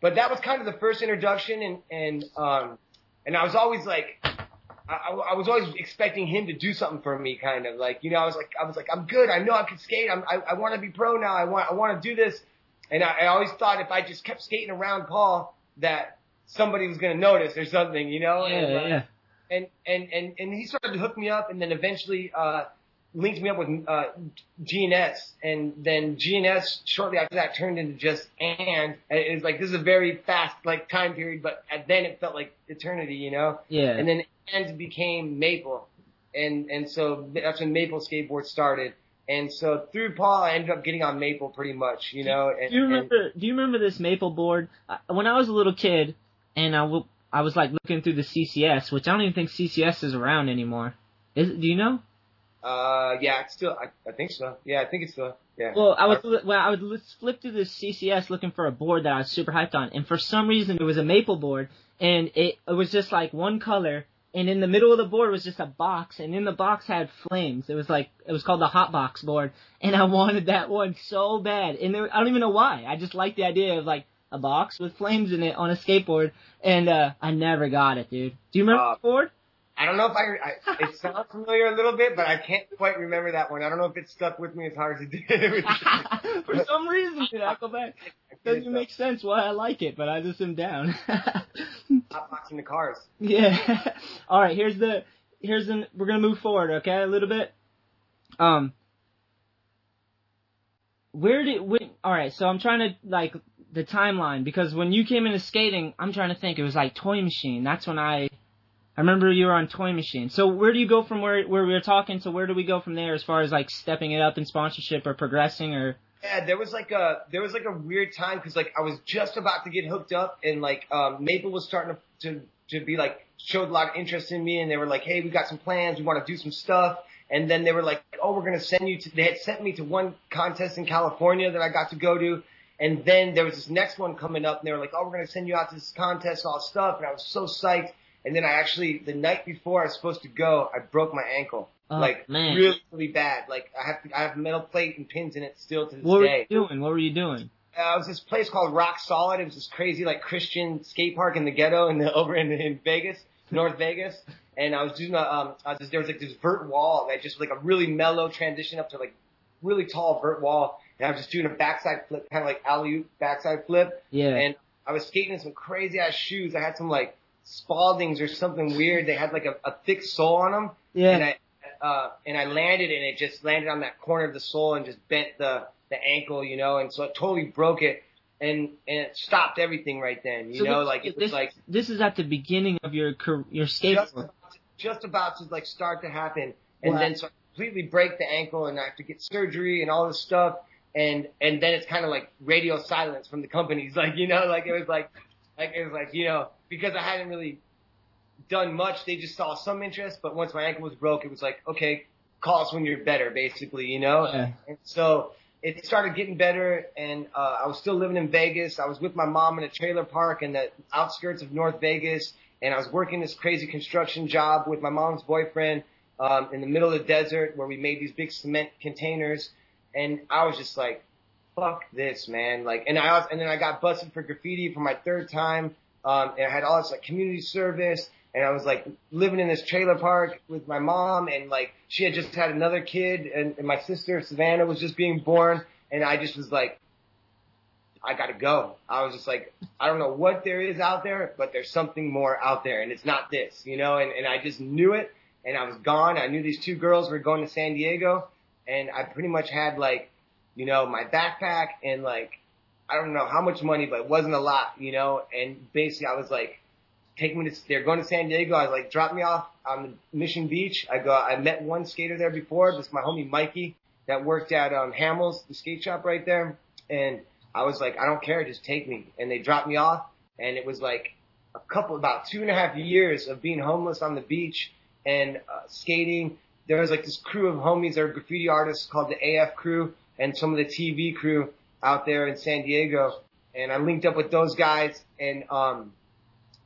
but that was kind of the first introduction and, and, um, and I was always like, I, I I was always expecting him to do something for me, kind of like, you know, I was like, I was like, I'm good. I know I can skate. I'm, I, I want to be pro now. I want, I want to do this. And I, I always thought if I just kept skating around Paul, that somebody was going to notice or something, you know? Yeah, and, uh, yeah. And and and and he started to hook me up, and then eventually uh, linked me up with uh, GNS, and then GNS shortly after that turned into just and it was like this is a very fast like time period, but then it felt like eternity, you know. Yeah. And then and became Maple, and and so that's when Maple skateboard started. And so through Paul, I ended up getting on Maple pretty much, you know. And, Do you remember? do you remember this maple board? When I was a little kid, and I, w- I was like looking through the CCS, which I don't even think CCS is around anymore. Is it? Do you know? Uh, yeah, it's still. I, I think so. Yeah, I think it's still. Yeah. Well, I was well, I would li- flip through the CCS looking for a board that I was super hyped on, and for some reason it was a maple board, and it it was just like one color, and in the middle of the board was just a box, and in the box had flames. It was like it was called the hot box board, and I wanted that one so bad, and there, I don't even know why. I just liked the idea of like a box with flames in it on a skateboard, and uh I never got it, dude. Do you remember Uh, the board? I don't know if I, I. It sounds familiar a little bit, but I can't quite remember that one. I don't know if it stuck with me as hard as it did. For some reason, dude, I go back. Doesn't make sense why I like it, but I just am down. Hotboxing the cars. yeah. All right. Here's the. Here's the. We're gonna move forward, okay? A little bit. Um. Where did when? All right. So I'm trying to like the timeline because when you came into skating, I'm trying to think. It was like Toy Machine. That's when I. I remember you were on Toy Machine. So where do you go from where where we were talking to where do we go from there as far as like stepping it up in sponsorship or progressing or? Yeah, there was like a there was like a weird time because like I was just about to get hooked up and like um Maple was starting to to to be like showed a lot of interest in me and they were like, hey, we got some plans, we want to do some stuff. And then they were like, oh, we're gonna send you to. They had sent me to one contest in California that I got to go to. And then there was this next one coming up, and they were like, "Oh, we're gonna send you out to this contest, all stuff." And I was so psyched. And then I actually, the night before I was supposed to go, I broke my ankle, Oh, like man. really, really bad. Like I have, to, I have a metal plate and pins in it still to this day. What were you doing? What were you doing? Uh, it was this place called Rock Solid. It was this crazy like Christian skate park in the ghetto in the over in, in Vegas, North Vegas. And I was doing a, um, I was, there was like this vert wall that just like a really mellow transition up to like really tall vert wall. And I was just doing a backside flip, kind of like alley oop backside flip. Yeah. And I was skating in some crazy ass shoes. I had some like Spaldings or something weird. They had like a, a thick sole on them. Yeah. And I, uh, and I landed and it just landed on that corner of the sole and just bent the, the ankle, you know, and so it totally broke it and, and it stopped everything right then, you So know, this, like it was this, like this is at the beginning of your car- your just, skateboard. just about to like start to happen. And Wow. then so I completely break the ankle and I have to get surgery and all this stuff. And, and then it's kind of like radio silence from the companies. Like, you know, like it was like, like it was like, you know, because I hadn't really done much. They just saw some interest, but once my ankle was broke, it was like, okay, call us when you're better, basically, you know? Yeah. And so it started getting better and, uh, I was still living in Vegas. I was with my mom in a trailer park in the outskirts of North Vegas and I was working this crazy construction job with my mom's boyfriend, um, in the middle of the desert where we made these big cement containers. And I was just like, fuck this, man. Like, and I was, and then I got busted for graffiti for my third time. Um, and I had all this like community service and I was like living in this trailer park with my mom and like she had just had another kid and, and my sister Savannah was just being born and I just was like, I gotta go. I was just like, I don't know what there is out there, but there's something more out there and it's not this, you know, and, and I just knew it and I was gone. I knew these two girls were going to San Diego and I pretty much had like, you know, my backpack and like, I don't know how much money, but it wasn't a lot, you know, and basically I was like, take me to, they're going to San Diego. I was like, drop me off on Mission Beach. I go, I met one skater there before. This is my homie Mikey that worked at, um, Hamels, the skate shop right there. And I was like, I don't care, just take me. And they dropped me off and it was like a couple, about two and a half years of being homeless on the beach and uh, skating. There was like this crew of homies that are graffiti artists called the AF crew and some of the TV crew out there in San Diego. And I linked up with those guys and, um,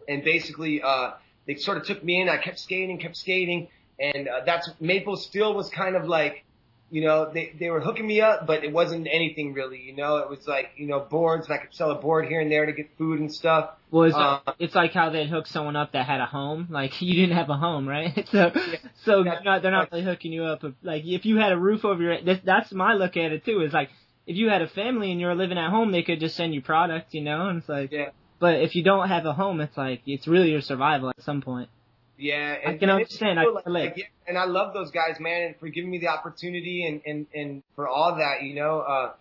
and basically, uh, they sort of took me in. I kept skating, kept skating. And, uh, that's, Maple still was kind of like, you know, they, they were hooking me up, but it wasn't anything really, you know, it was like, you know, boards and I could sell a board here and there to get food and stuff. Well, it's, Uh, it's like how they'd hook someone up that had a home. Like you didn't have a home, right? So, so they're not, they're not really hooking you up. Like if you had a roof over your, that's, that's my look at it too. Is like if you had a family and you were living at home, they could just send you product, you know. And it's like, Yeah. but if you don't have a home, it's like it's really your survival at some point. Yeah, and, I can understand. I cool, can relate. like, yeah, and I love those guys, man, and for giving me the opportunity and and and for all that, you know. uh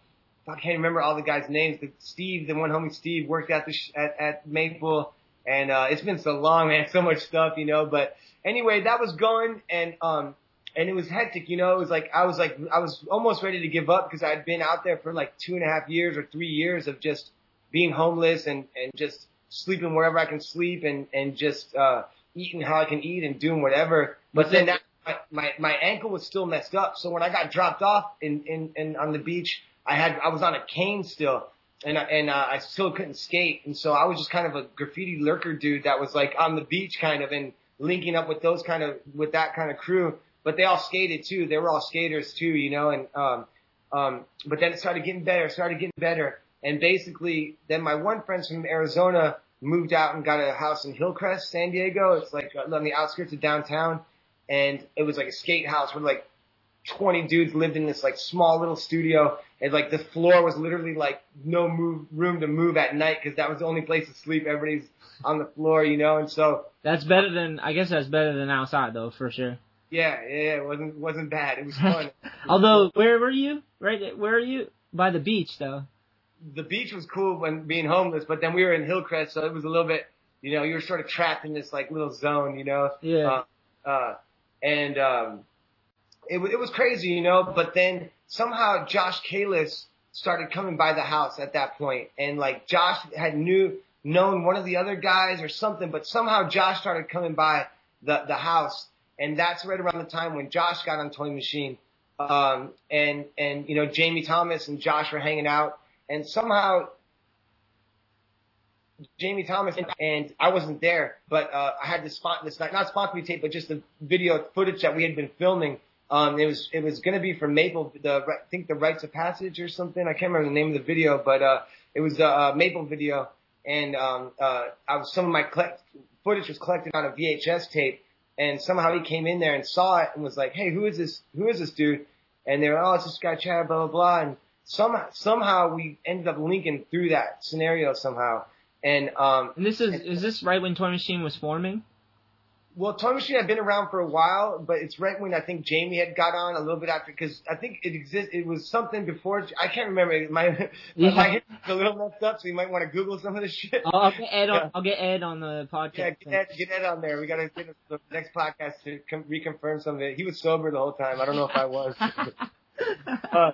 I can't remember all the guys' names. But Steve, the one homie Steve, worked at the sh- at, at Maple, and uh it's been so long, man, so much stuff, you know. But anyway, that was going, and um, and it was hectic, you know. It was like I was like I was almost ready to give up because I'd been out there for like two and a half years or three years of just being homeless and and just sleeping wherever I can sleep and and just uh eating how I can eat and doing whatever. But then that, my, my my ankle was still messed up. So when I got dropped off in in, in on the beach, I had I was on a cane still. And I- and uh, I still couldn't skate, and so I was just kind of a graffiti lurker dude that was like on the beach, kind of, and linking up with those kind of with that kind of crew. But they all skated too; they were all skaters too, you know. And um, um, but then it started getting better, started getting better, and basically, then my one friend from Arizona moved out and got a house in Hillcrest, San Diego. It's like on the outskirts of downtown, and it was like a skate house where like 20 dudes lived in this like small little studio and like the floor was literally like no move room to move at night because that was the only place to sleep everybody's on the floor you know and so That's better than I guess that's better than outside though for sure. yeah yeah yeah, it wasn't wasn't bad it was fun Although where were you? Right where are you? By the beach though. The beach was cool when being homeless but then we were in Hillcrest so it was a little bit you know you were sort of trapped in this like little zone you know Yeah. uh, uh, and um, it, it was crazy, you know. But then somehow Josh Kalis started coming by the house at that point, and like Josh had knew known one of the other guys or something, but somehow Josh started coming by the the house, and that's right around the time when Josh got on Toy Machine, um, and and you know Jamie Thomas and Josh were hanging out, and somehow Jamie Thomas and I wasn't there, but uh, I had this spot, this night, not spot me tape, but just the video footage that we had been filming. Um, it was it was going to be for Maple, the I think the Rites of Passage or something. I can't remember the name of the video, but uh, it was a Maple video, and um, uh, I was some of my collect- footage was collected on a VHS tape, and somehow he came in there and saw it and was like, "Hey, who is this? Who is this dude?" And they were, "Oh, it's this guy Chad, blah blah blah." And somehow somehow we ended up linking through that scenario somehow. And um, And this is is this right when Toy Machine was forming? well, Toy Machine had been around for a while, but it's right when I think Jamie had got on a little bit after because I think it exist. It was something before. I can't remember. My my, Yeah. my head's a little messed up, so you might want to Google some of this shit. I'll, I'll get Ed on. Yeah. I'll get Ed on the podcast. Yeah, get Ed, get Ed on there. We got to get the next podcast to com- reconfirm some of it. He was sober the whole time. I don't know if I was. uh,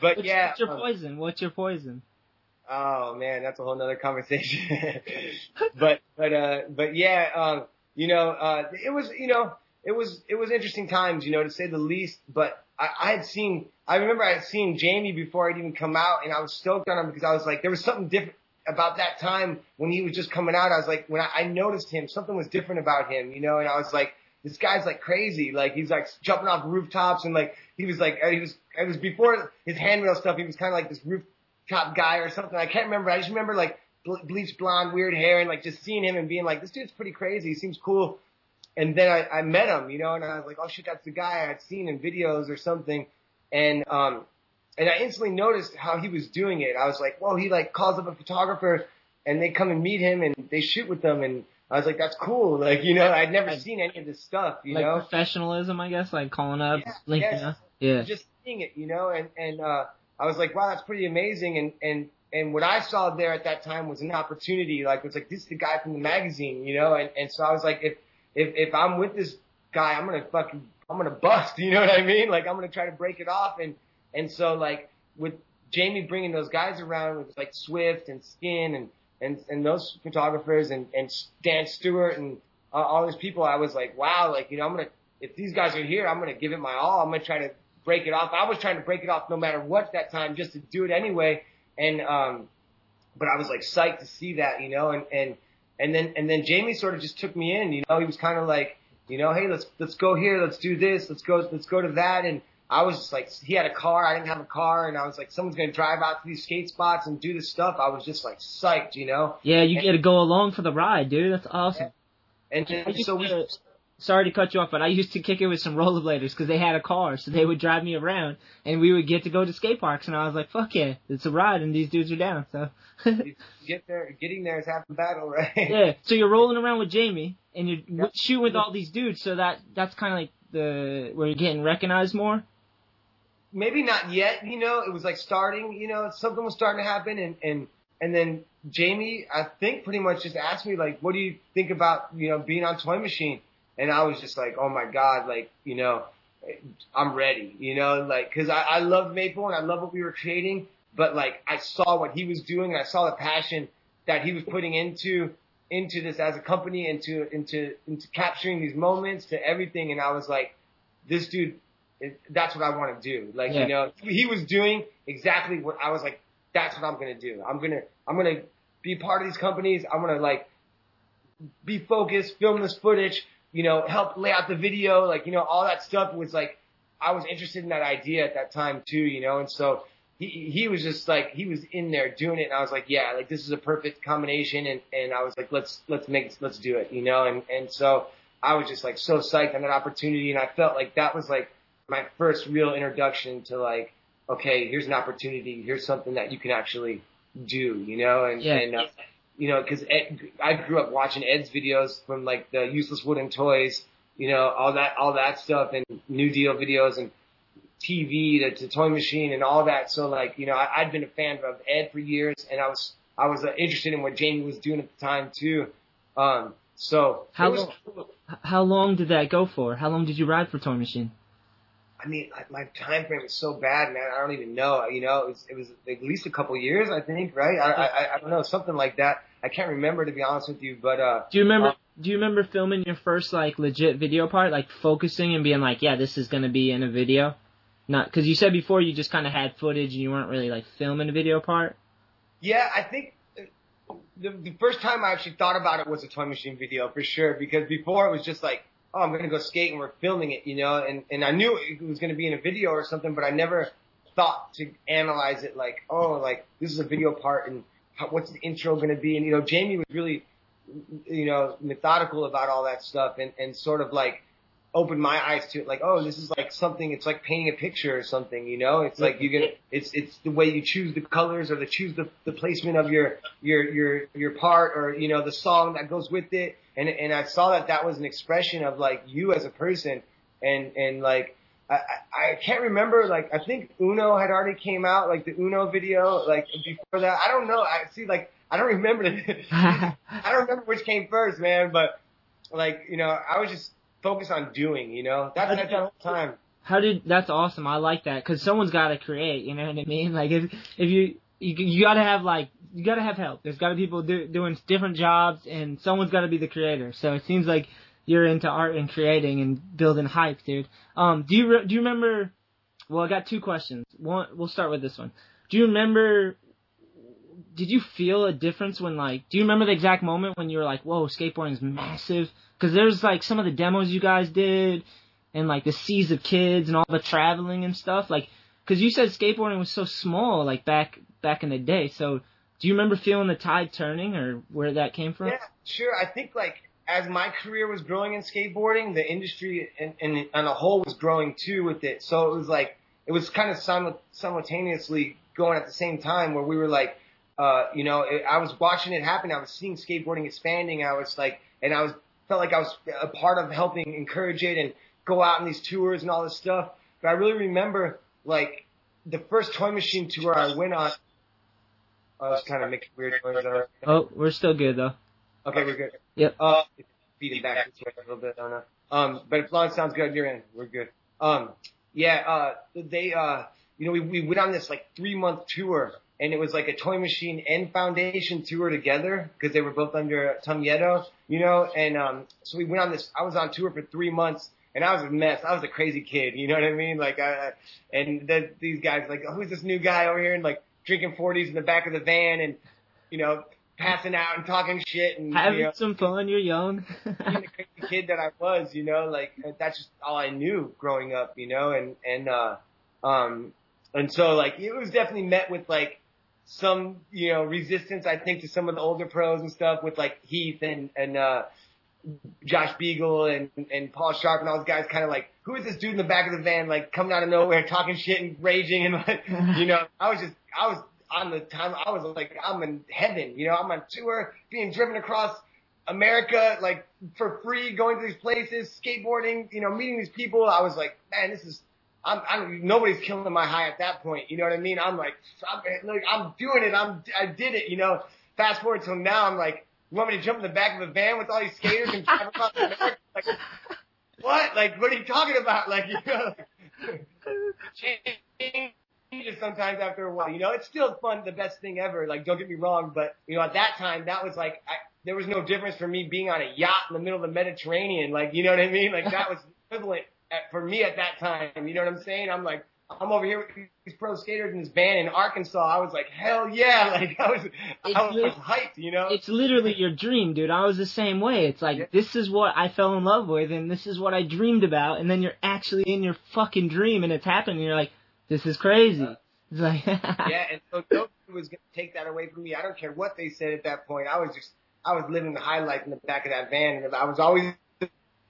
but what's, yeah. what's your um, poison? What's your poison? Oh man, that's a whole nother conversation. but but uh but yeah, um, you know, uh it was you know, it was it was interesting times, you know, to say the least. But I, I had seen I remember I had seen Jamie before I'd even come out and I was stoked on him because I was like there was something different about that time when he was just coming out, I was like when I, I noticed him, something was different about him, you know, and I was like this guy's like crazy. Like he's like jumping off rooftops and like he was like he was it was before his handrail stuff. He was kind of like this rooftop guy or something. I can't remember. I just remember like ble- bleached blonde, weird hair, and like just seeing him and being like, this dude's pretty crazy. He seems cool. And then I, I met him, you know, and I was like, oh shit, that's the guy I had seen in videos or something. And um, and I instantly noticed how he was doing it. I was like, whoa, he like calls up a photographer and they come and meet him and they shoot with them and I was like, that's cool. Like, you know, I'd never seen any of this stuff, you like know? professionalism, I guess, like calling up, Yeah, linking yes. up. Yeah. just seeing it, you know, and and uh, I was like, wow, that's pretty amazing. And and and what I saw there at that time was an opportunity. Like it was like this is the guy from the magazine, you know. And and so I was like, if if if I'm with this guy, I'm gonna fucking I'm gonna bust. You know what I mean? Like I'm gonna try to break it off. And and so like with Jamie bringing those guys around with like Swift and Skin and and and those photographers and and Dan Sturt and uh, all these people, I was like, wow, like you know, I'm gonna if these guys are here, I'm gonna give it my all. I'm gonna try to break it off. I was trying to break it off no matter what that time, just to do it anyway. And um, but I was like psyched to see that, you know, and and and then and then Jamie sort of just took me in, you know. He was kind of like, you know, hey, let's let's go here, let's do this, let's go let's go to that, and I was just like, he had a car, I didn't have a car, and I was like, someone's gonna drive out to these skate spots and do this stuff. I was just like psyched, you know. Yeah, you get to go along for the ride, dude. That's awesome. And then, so we, to- sorry to cut you off, but I used to kick it with some rollerbladers because they had a car, so they would drive me around, and we would get to go to skate parks, and I was like, fuck yeah, it's a ride, and these dudes are down, so. Get there, getting there is half the battle, right? yeah, so you're rolling around with Jamie, and you're yep. shooting with all these dudes, so that that's kind of like the where you're getting recognized more. Maybe not yet, you know. It was like starting, you know, something was starting to happen, and and and then Jamie, I think, pretty much just asked me like, "What do you think about you know being on Toy Machine?" And I was just like, "Oh my god!" Like you know, I'm ready. You know, like because I, I loved Maple and I love what we were creating, but like I saw what he was doing and I saw the passion that he was putting into into this as a company, into into into capturing these moments, to everything, and I was like, "This dude." That's what I want to do. Like, yeah. you know, he was doing exactly what I was like, that's what I'm gonna do. I'm gonna I'm gonna be part of these companies. I'm gonna like be focused, film this footage, you know, help lay out the video, like you know, all that stuff was like I was interested in that idea at that time too, you know, and so he he was just like he was in there doing it, and I was like, yeah, like this is a perfect combination, and and I was like, let's let's make let's do it, you know, and and so I was just like so psyched on that opportunity, and I felt like that was like my first real introduction to like okay, here's an opportunity, here's something that you can actually do, you know, and yeah. and uh, you know, because I grew up watching Ed's videos from like the useless wooden toys, you know, all that all that stuff, and New Deal videos and TV to, to Toy Machine and all that. So like, you know, I, I'd been a fan of Ed for years, and I was I was uh, interested in what Jamie was doing at the time too. Um, so how long, how long did that go for? How long did you ride for Toy Machine? I mean, my time frame is so bad, man. I don't even know. You know, it was, it was at least a couple years, I think, right? I, I, I don't know, something like that. I can't remember to be honest with you, but uh. Do you remember? Um, do you remember filming your first like legit video part, like focusing and being like, yeah, this is gonna be in a video? Not because you said before you just kind of had footage and you weren't really like filming a video part. Yeah, I think the, the first time I actually thought about it was a toy machine video for sure. Because before it was just like oh, I'm gonna go skate and we're filming it, you know, and and I knew it was gonna be in a video or something, but I never thought to analyze it like, oh, like this is a video part and how, what's the intro gonna be, and you know, Jamie was really, you know, methodical about all that stuff and and sort of like opened my eyes to it like oh this is like something it's like painting a picture or something you know? It's like you get it's it's the way you choose the colors or the choose the, the placement of your your your your part or you know the song that goes with it and and I saw that that was an expression of like you as a person and and like I, I can't remember like I think Uno had already came out like the Uno video like before that I don't know I see like I don't remember I don't remember which came first man but like you know I was just focused on doing, you know? That's, that's the whole time. How did, that's awesome. I like that. Cause someone's gotta create, you know what I mean? Like if, if you, you, you gotta have like, you gotta have help. There's gotta be people do, doing different jobs and someone's gotta be the creator. So it seems like you're into art and creating and building hype, dude. Um, do you, re- do you remember, well, I got two questions. One, we'll start with this one. Do you remember did you feel a difference when like do you remember the exact moment when you were like whoa skateboarding's massive because there's like some of the demos you guys did and like the seas of kids and all the traveling and stuff like because you said skateboarding was so small like back back in the day so do you remember feeling the tide turning or where that came from yeah sure i think like as my career was growing in skateboarding the industry and and on a whole was growing too with it so it was like it was kind of simultaneously going at the same time where we were like uh, you know, it, I was watching it happen. I was seeing skateboarding expanding. I was like, and I was felt like I was a part of helping encourage it and go out on these tours and all this stuff. But I really remember like the first toy machine tour I went on. I was kind of making weird noises. Oh, we're still good though. Okay, we're good. Yep. Uh, feeding back this way a little bit. I don't know. Um, but if long sounds good, you're in. We're good. Um, yeah. Uh, they uh, you know, we we went on this like three month tour and it was like a Toy Machine and Foundation tour together because they were both under Tum Yeto, you know. And um, so we went on this. I was on tour for three months, and I was a mess. I was a crazy kid, you know what I mean? Like, I, and the, these guys like, oh, who's this new guy over here? And like drinking 40s in the back of the van, and you know, passing out and talking shit and having you know, some fun. You're young. being the crazy kid that I was, you know, like that's just all I knew growing up, you know, and and uh, um, and so like it was definitely met with like some, you know, resistance, I think, to some of the older pros and stuff with like Heath and, and, uh, Josh Beagle and and Paul Sharpe and all those guys kind of like, who is this dude in the back of the van like coming out of nowhere talking shit and raging and like, you know, I was just I was on the time I was like I'm in heaven, you know, I'm on tour being driven across America like for free, going to these places, skateboarding, you know, meeting these people. I was like, man, this is I'm, I'm nobody's killing my high at that point. You know what I mean? I'm like, I'm, like, I'm doing it. I'm, I did it. You know. Fast forward till now, I'm like, you want me to jump in the back of a van with all these skaters and drive across America? Like, what? Like, what are you talking about? Like, you know, like, changes sometimes after a while. You know, it's still fun, the best thing ever. Like, don't get me wrong, but you know, at that time, that was like, I, there was no difference for me being on a yacht in the middle of the Mediterranean. Like, you know what I mean? Like, that was equivalent at, for me at that time. You know what I'm saying? I'm like, I'm over here with these pro skaters in this van in Arkansas. I was like, hell yeah! Like I was, I was, was hyped. You know? It's literally your dream, dude. I was the same way. It's like yeah. this is what I fell in love with, and this is what I dreamed about, and then you're actually in your fucking dream, and it's happening. And you're like, this is crazy. It's like yeah, and so nobody was gonna take that away from me. I don't care what they said at that point. I was just, I was living the high life in the back of that van, and I was always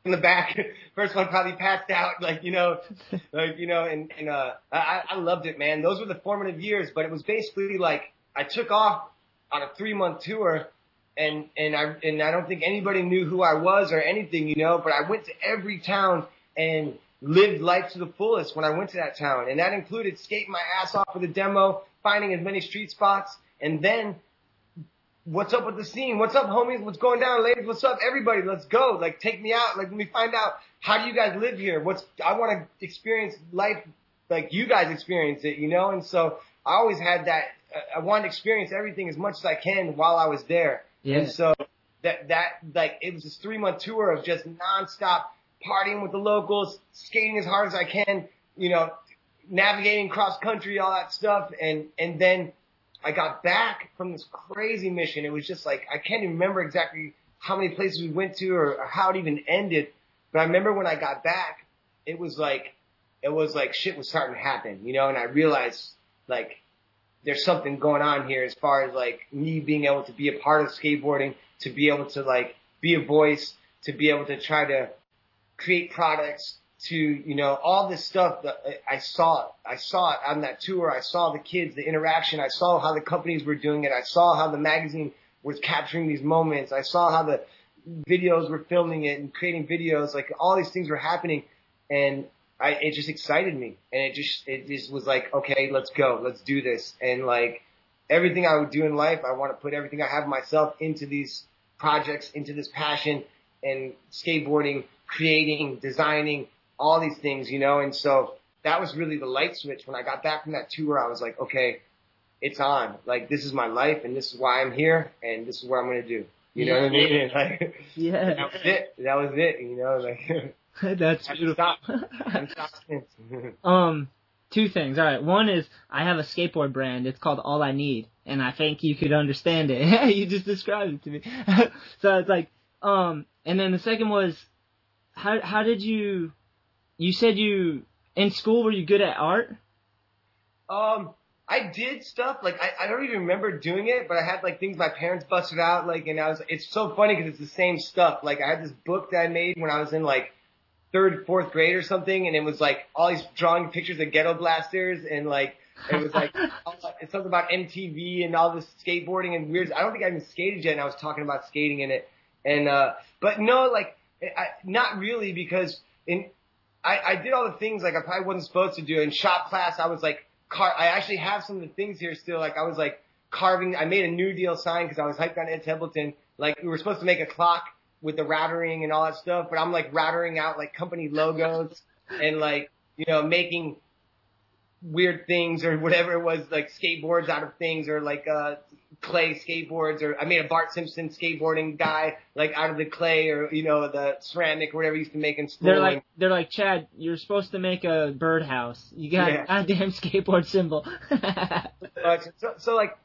in the back. First one probably passed out, like you know, like you know, and and uh, I I loved it, man. Those were the formative years, but it was basically like I took off on a three month tour, and and I and I don't think anybody knew who I was or anything, you know. But I went to every town and lived life to the fullest when I went to that town, and that included skating my ass off for the demo, finding as many street spots, and then what's up with the scene? What's up, homies? What's going down, ladies? What's up, everybody? Let's go. Like, take me out. Like, let me find out how do you guys live here? What's I want to experience life like you guys experience it, you know? And so I always had that. Uh, I wanted to experience everything as much as I can while I was there. Yeah. And so that that like it was this three month tour of just nonstop partying with the locals, skating as hard as I can, you know, navigating cross country, all that stuff, and and then I got back from this crazy mission. It was just like I can't even remember exactly how many places we went to or, or how it even ended. But I remember when I got back, it was like it was like shit was starting to happen, you know, and I realized like there's something going on here as far as like me being able to be a part of skateboarding, to be able to like be a voice, to be able to try to create products, to you know all this stuff that I saw it. I saw it on that tour. I saw the kids, the interaction. I saw how the companies were doing it. I saw how the magazine was capturing these moments. I saw how the videos were filming it and creating videos. Like all these things were happening, and I it just excited me. And it just it just was like, okay, let's go, let's do this. And like everything I would do in life, I want to put everything I have myself into these projects, into this passion and skateboarding, creating, designing all these things, you know, and so that was really the light switch. When I got back from that tour, I was like, okay, it's on. Like this is my life, and this is why I'm here, and this is what I'm gonna do. You know what I mean? Like, yeah. That was it. That was it. You know, like. That's beautiful. um, two things. All right. One is I have a skateboard brand. It's called All I Need, and I think you could understand it. you just described it to me. so it's like, um, and then the second was, how how did you you said you in school were you good at art? Um, I did stuff like I, I don't even remember doing it, but I had like things my parents busted out like, and I was. It's so funny because it's the same stuff. Like I had this book that I made when I was in like third, fourth grade or something, and it was like all these drawing pictures of ghetto blasters and like it was like it's something about MTV and all this skateboarding and weird. I don't think I even skated yet, and I was talking about skating in it. And uh, but no, like I, not really because in I, I did all the things like I probably wasn't supposed to do. In shop class, I was like, car- I actually have some of the things here still. Like I was like carving. I made a New Deal sign because I was hyped on Ed Templeton. Like we were supposed to make a clock with the routering and all that stuff, but I'm like routering out like company logos and like you know making weird things or whatever it was like skateboards out of things or like uh clay skateboards or I made a Bart Simpson skateboarding guy like out of the clay or you know the ceramic or whatever he used to make in school. They're like they're like Chad, you're supposed to make a birdhouse. You got yeah. a damn skateboard symbol. so, so like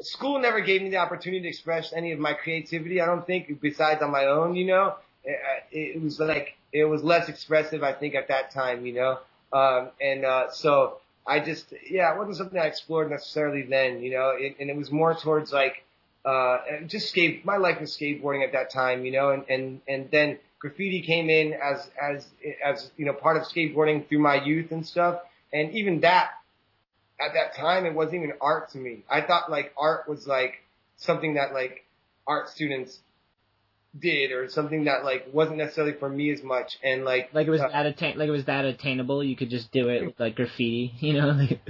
school never gave me the opportunity to express any of my creativity. I don't think besides on my own, you know. It, it was like it was less expressive, I think, at that time, you know. Um, and uh, so I just, yeah, it wasn't something I explored necessarily then, you know, it, and it was more towards like uh, just skate. My life was skateboarding at that time, you know, and and and then graffiti came in as as as you know part of skateboarding through my youth and stuff. And even that, at that time, it wasn't even art to me. I thought like art was like something that like art students did or something that like wasn't necessarily for me as much and like Like it was uh, that attain like it was that attainable. You could just do it with like graffiti, you know. Like,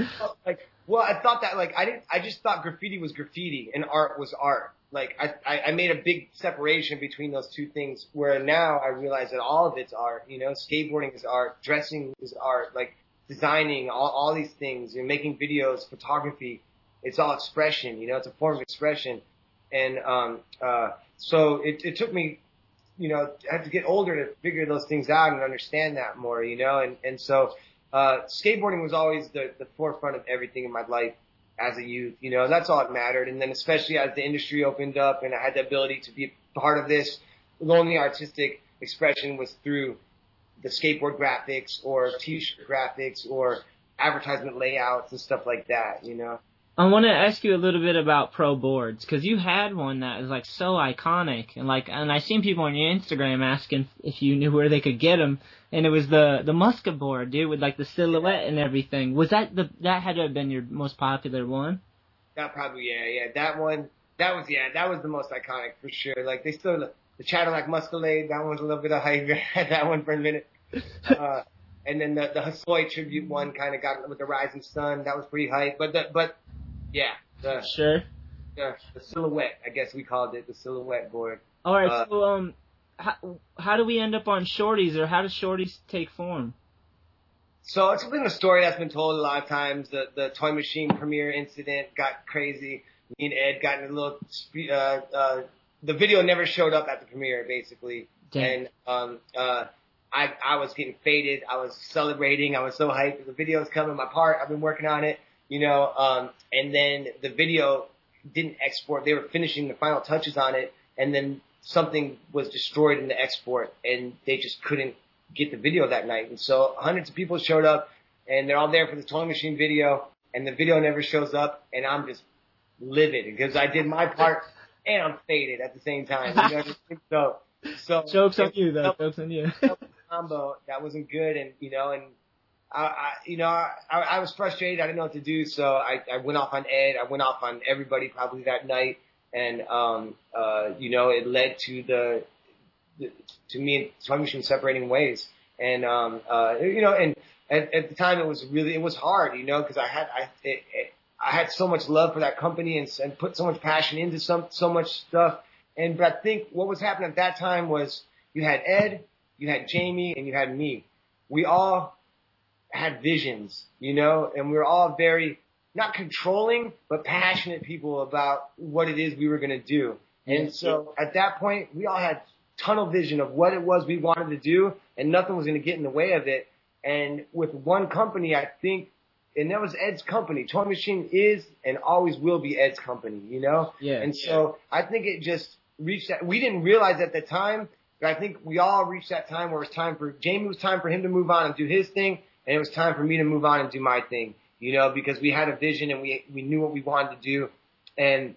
like well I thought that like I didn't I just thought graffiti was graffiti and art was art. Like I, I I made a big separation between those two things where now I realize that all of it's art, you know, skateboarding is art, dressing is art, like designing, all all these things, you're making videos, photography, it's all expression, you know, it's a form of expression. And um uh so it, it took me you know, I had to get older to figure those things out and understand that more, you know, and, and so, uh, skateboarding was always the, the forefront of everything in my life as a youth, you know, that's all that mattered. And then especially as the industry opened up and I had the ability to be part of this, the only artistic expression was through the skateboard graphics or t-shirt graphics or advertisement layouts and stuff like that, you know. I want to ask you a little bit about pro boards because you had one that was like so iconic and like and I seen people on your Instagram asking if you knew where they could get them and it was the the Muska board dude with like the silhouette and everything. Was that the that had to have been your most popular one? That probably yeah yeah that one that was yeah that was the most iconic for sure. Like they still the Cadillac Muskalade that one was a little bit of hype. Had that one for a minute. Uh, and then the the Hosoi tribute one kind of got with the rising sun. That was pretty hype. But the but yeah the Sure. the, the silhouette I guess we called it the silhouette board. All right. Uh, so um, how how do we end up on Shorty's or how does Shorty's take form? So it's been a story that's been told a lot of times. The the toy machine premiere incident got crazy. Me and Ed got in a little. Uh, uh, the video never showed up at the premiere, basically. Damn. And um, uh, I I was getting faded. I was celebrating. I was so hyped. The video's coming. My part. I've been working on it. You know. Um, and then the video didn't export. They were finishing the final touches on it, and then something was destroyed in the export, and they just couldn't get the video that night. And so hundreds of people showed up and they're all there for the toy machine video and the video never shows up and I'm just livid because I did my part and I'm faded at the same time. You know? so, so Jokes on you though. that Jokes on you. combo that wasn't good and, you know, and I, you know, I, I was frustrated. I didn't know what to do. So I, I went off on Ed. I went off on everybody probably that night. And, um, uh, you know, it led to the, the to me and Toy Machine separating ways. And, um, uh, you know, and at, at the time it was really, it was hard, you know, cause I had, I, it, it, I had so much love for that company and, and put so much passion into some, so much stuff. And, but I think what was happening at that time was you had Ed, you had Jamie, and you had me. We all had visions, you know, and we were all very, not controlling, but passionate people about what it is we were going to do. And so at that point, we all had tunnel vision of what it was we wanted to do, and nothing was going to get in the way of it. And with one company, I think, and that was Ed's company. Toy Machine is and always will be Ed's company, you know? Yeah. And so I think it just reached that. We didn't realize at the time, but I think we all reached that time where it was time for Jamie it was time for him to move on and do his thing, and it was time for me to move on and do my thing, you know, because we had a vision and we we knew what we wanted to do, and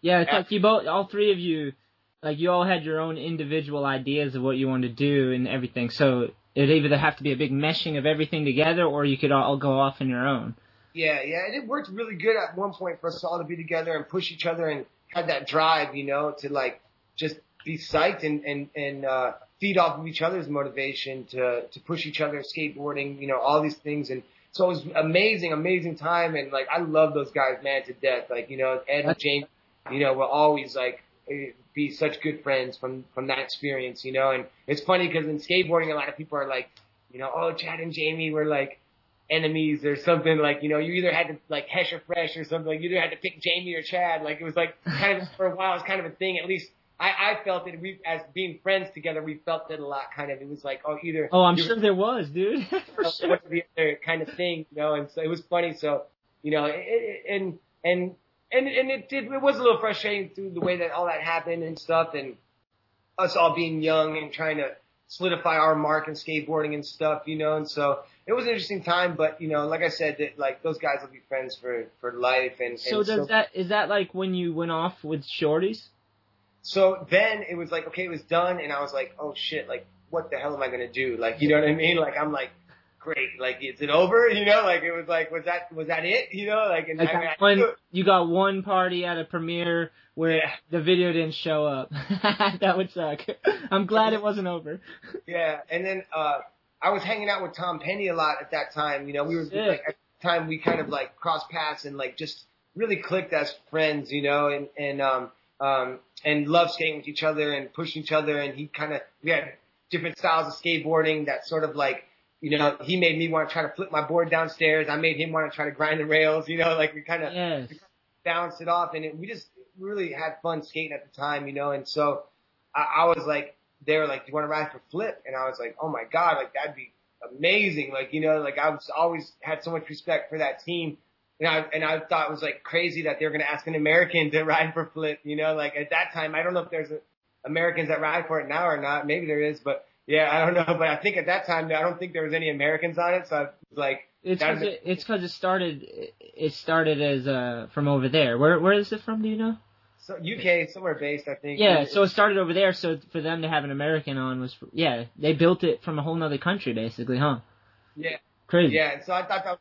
Yeah, it's like you both, all three of you, like you all had your own individual ideas of what you wanted to do and everything. So it'd either have to be a big meshing of everything together, or you could all go off on your own. Yeah, yeah, and it worked really good at one point for us all to be together and push each other and had that drive, you know, to like just be psyched and and and uh, feed off of each other's motivation to to push each other, skateboarding, you know, all these things, and so it was amazing, amazing time, and like I love those guys, man, to death. Like you know, Ed and James, you know, will always like eh, be such good friends from from that experience, you know, and it's funny because in skateboarding, a lot of people are like, you know, oh, Chad and Jamie were like enemies or something. Like you know you either had to like Hesh or Fresh or something. Like you either had to pick Jamie or Chad. Like it was like kind of for a while it was kind of a thing. At least I, I felt it we as being friends together we felt it a lot kind of it was like oh either Oh, I'm sure there was, dude. For sure. what's the other kind of thing, you know, and so it was funny. So, you know, it, it, and, and, and, and it did, it was a little frustrating through the way that all that happened and stuff and us all being young and trying to solidify our mark in skateboarding and stuff, you know. And so it was an interesting time, but you know, like I said, that like those guys will be friends for for life. And So and does that is that like when you went off with Shorty's? So then it was like, okay, it was done, and I was like, oh shit, like what the hell am I gonna do? Like, you know what I mean? Like I'm like, great, like is it over? You know, like it was like, was that was that it? You know, like and Like I mean, I knew it- you got one party at a premiere where Yeah. the video didn't show up. that would suck. I'm glad it wasn't over. Yeah, and then uh I was hanging out with Tom Penny a lot at that time. You know, we were Sick. like at the time we kind of like crossed paths and like just really clicked as friends, you know, and and um um and loved skating with each other and pushing each other and he kind of we had different styles of skateboarding that sort of like you know, he made me want to try to flip my board downstairs. I made him want to try to grind the rails, you know, like we kind of Yes. bounced it off, and it, we just really had fun skating at the time, you know. And so I, I was like, they were like, "Do you want to ride for Flip?" And I was like, "Oh my god, like that'd be amazing!" Like you know, like I was always had so much respect for that team, and I and I thought it was like crazy that they were gonna ask an American to ride for Flip, you know. Like at that time, I don't know if there's a, Americans that ride for it now or not. Maybe there is, but yeah, I don't know. But I think at that time, I don't think there was any Americans on it, so I was like. It's cause is- it, it's 'cause it started it started as uh from over there. Where where is it from? Do you know? So UK, somewhere based, I think. Yeah, so it started over there. So for them to have an American on was yeah they built it from a whole nother country basically, huh? Yeah. Crazy. Yeah, so I thought that was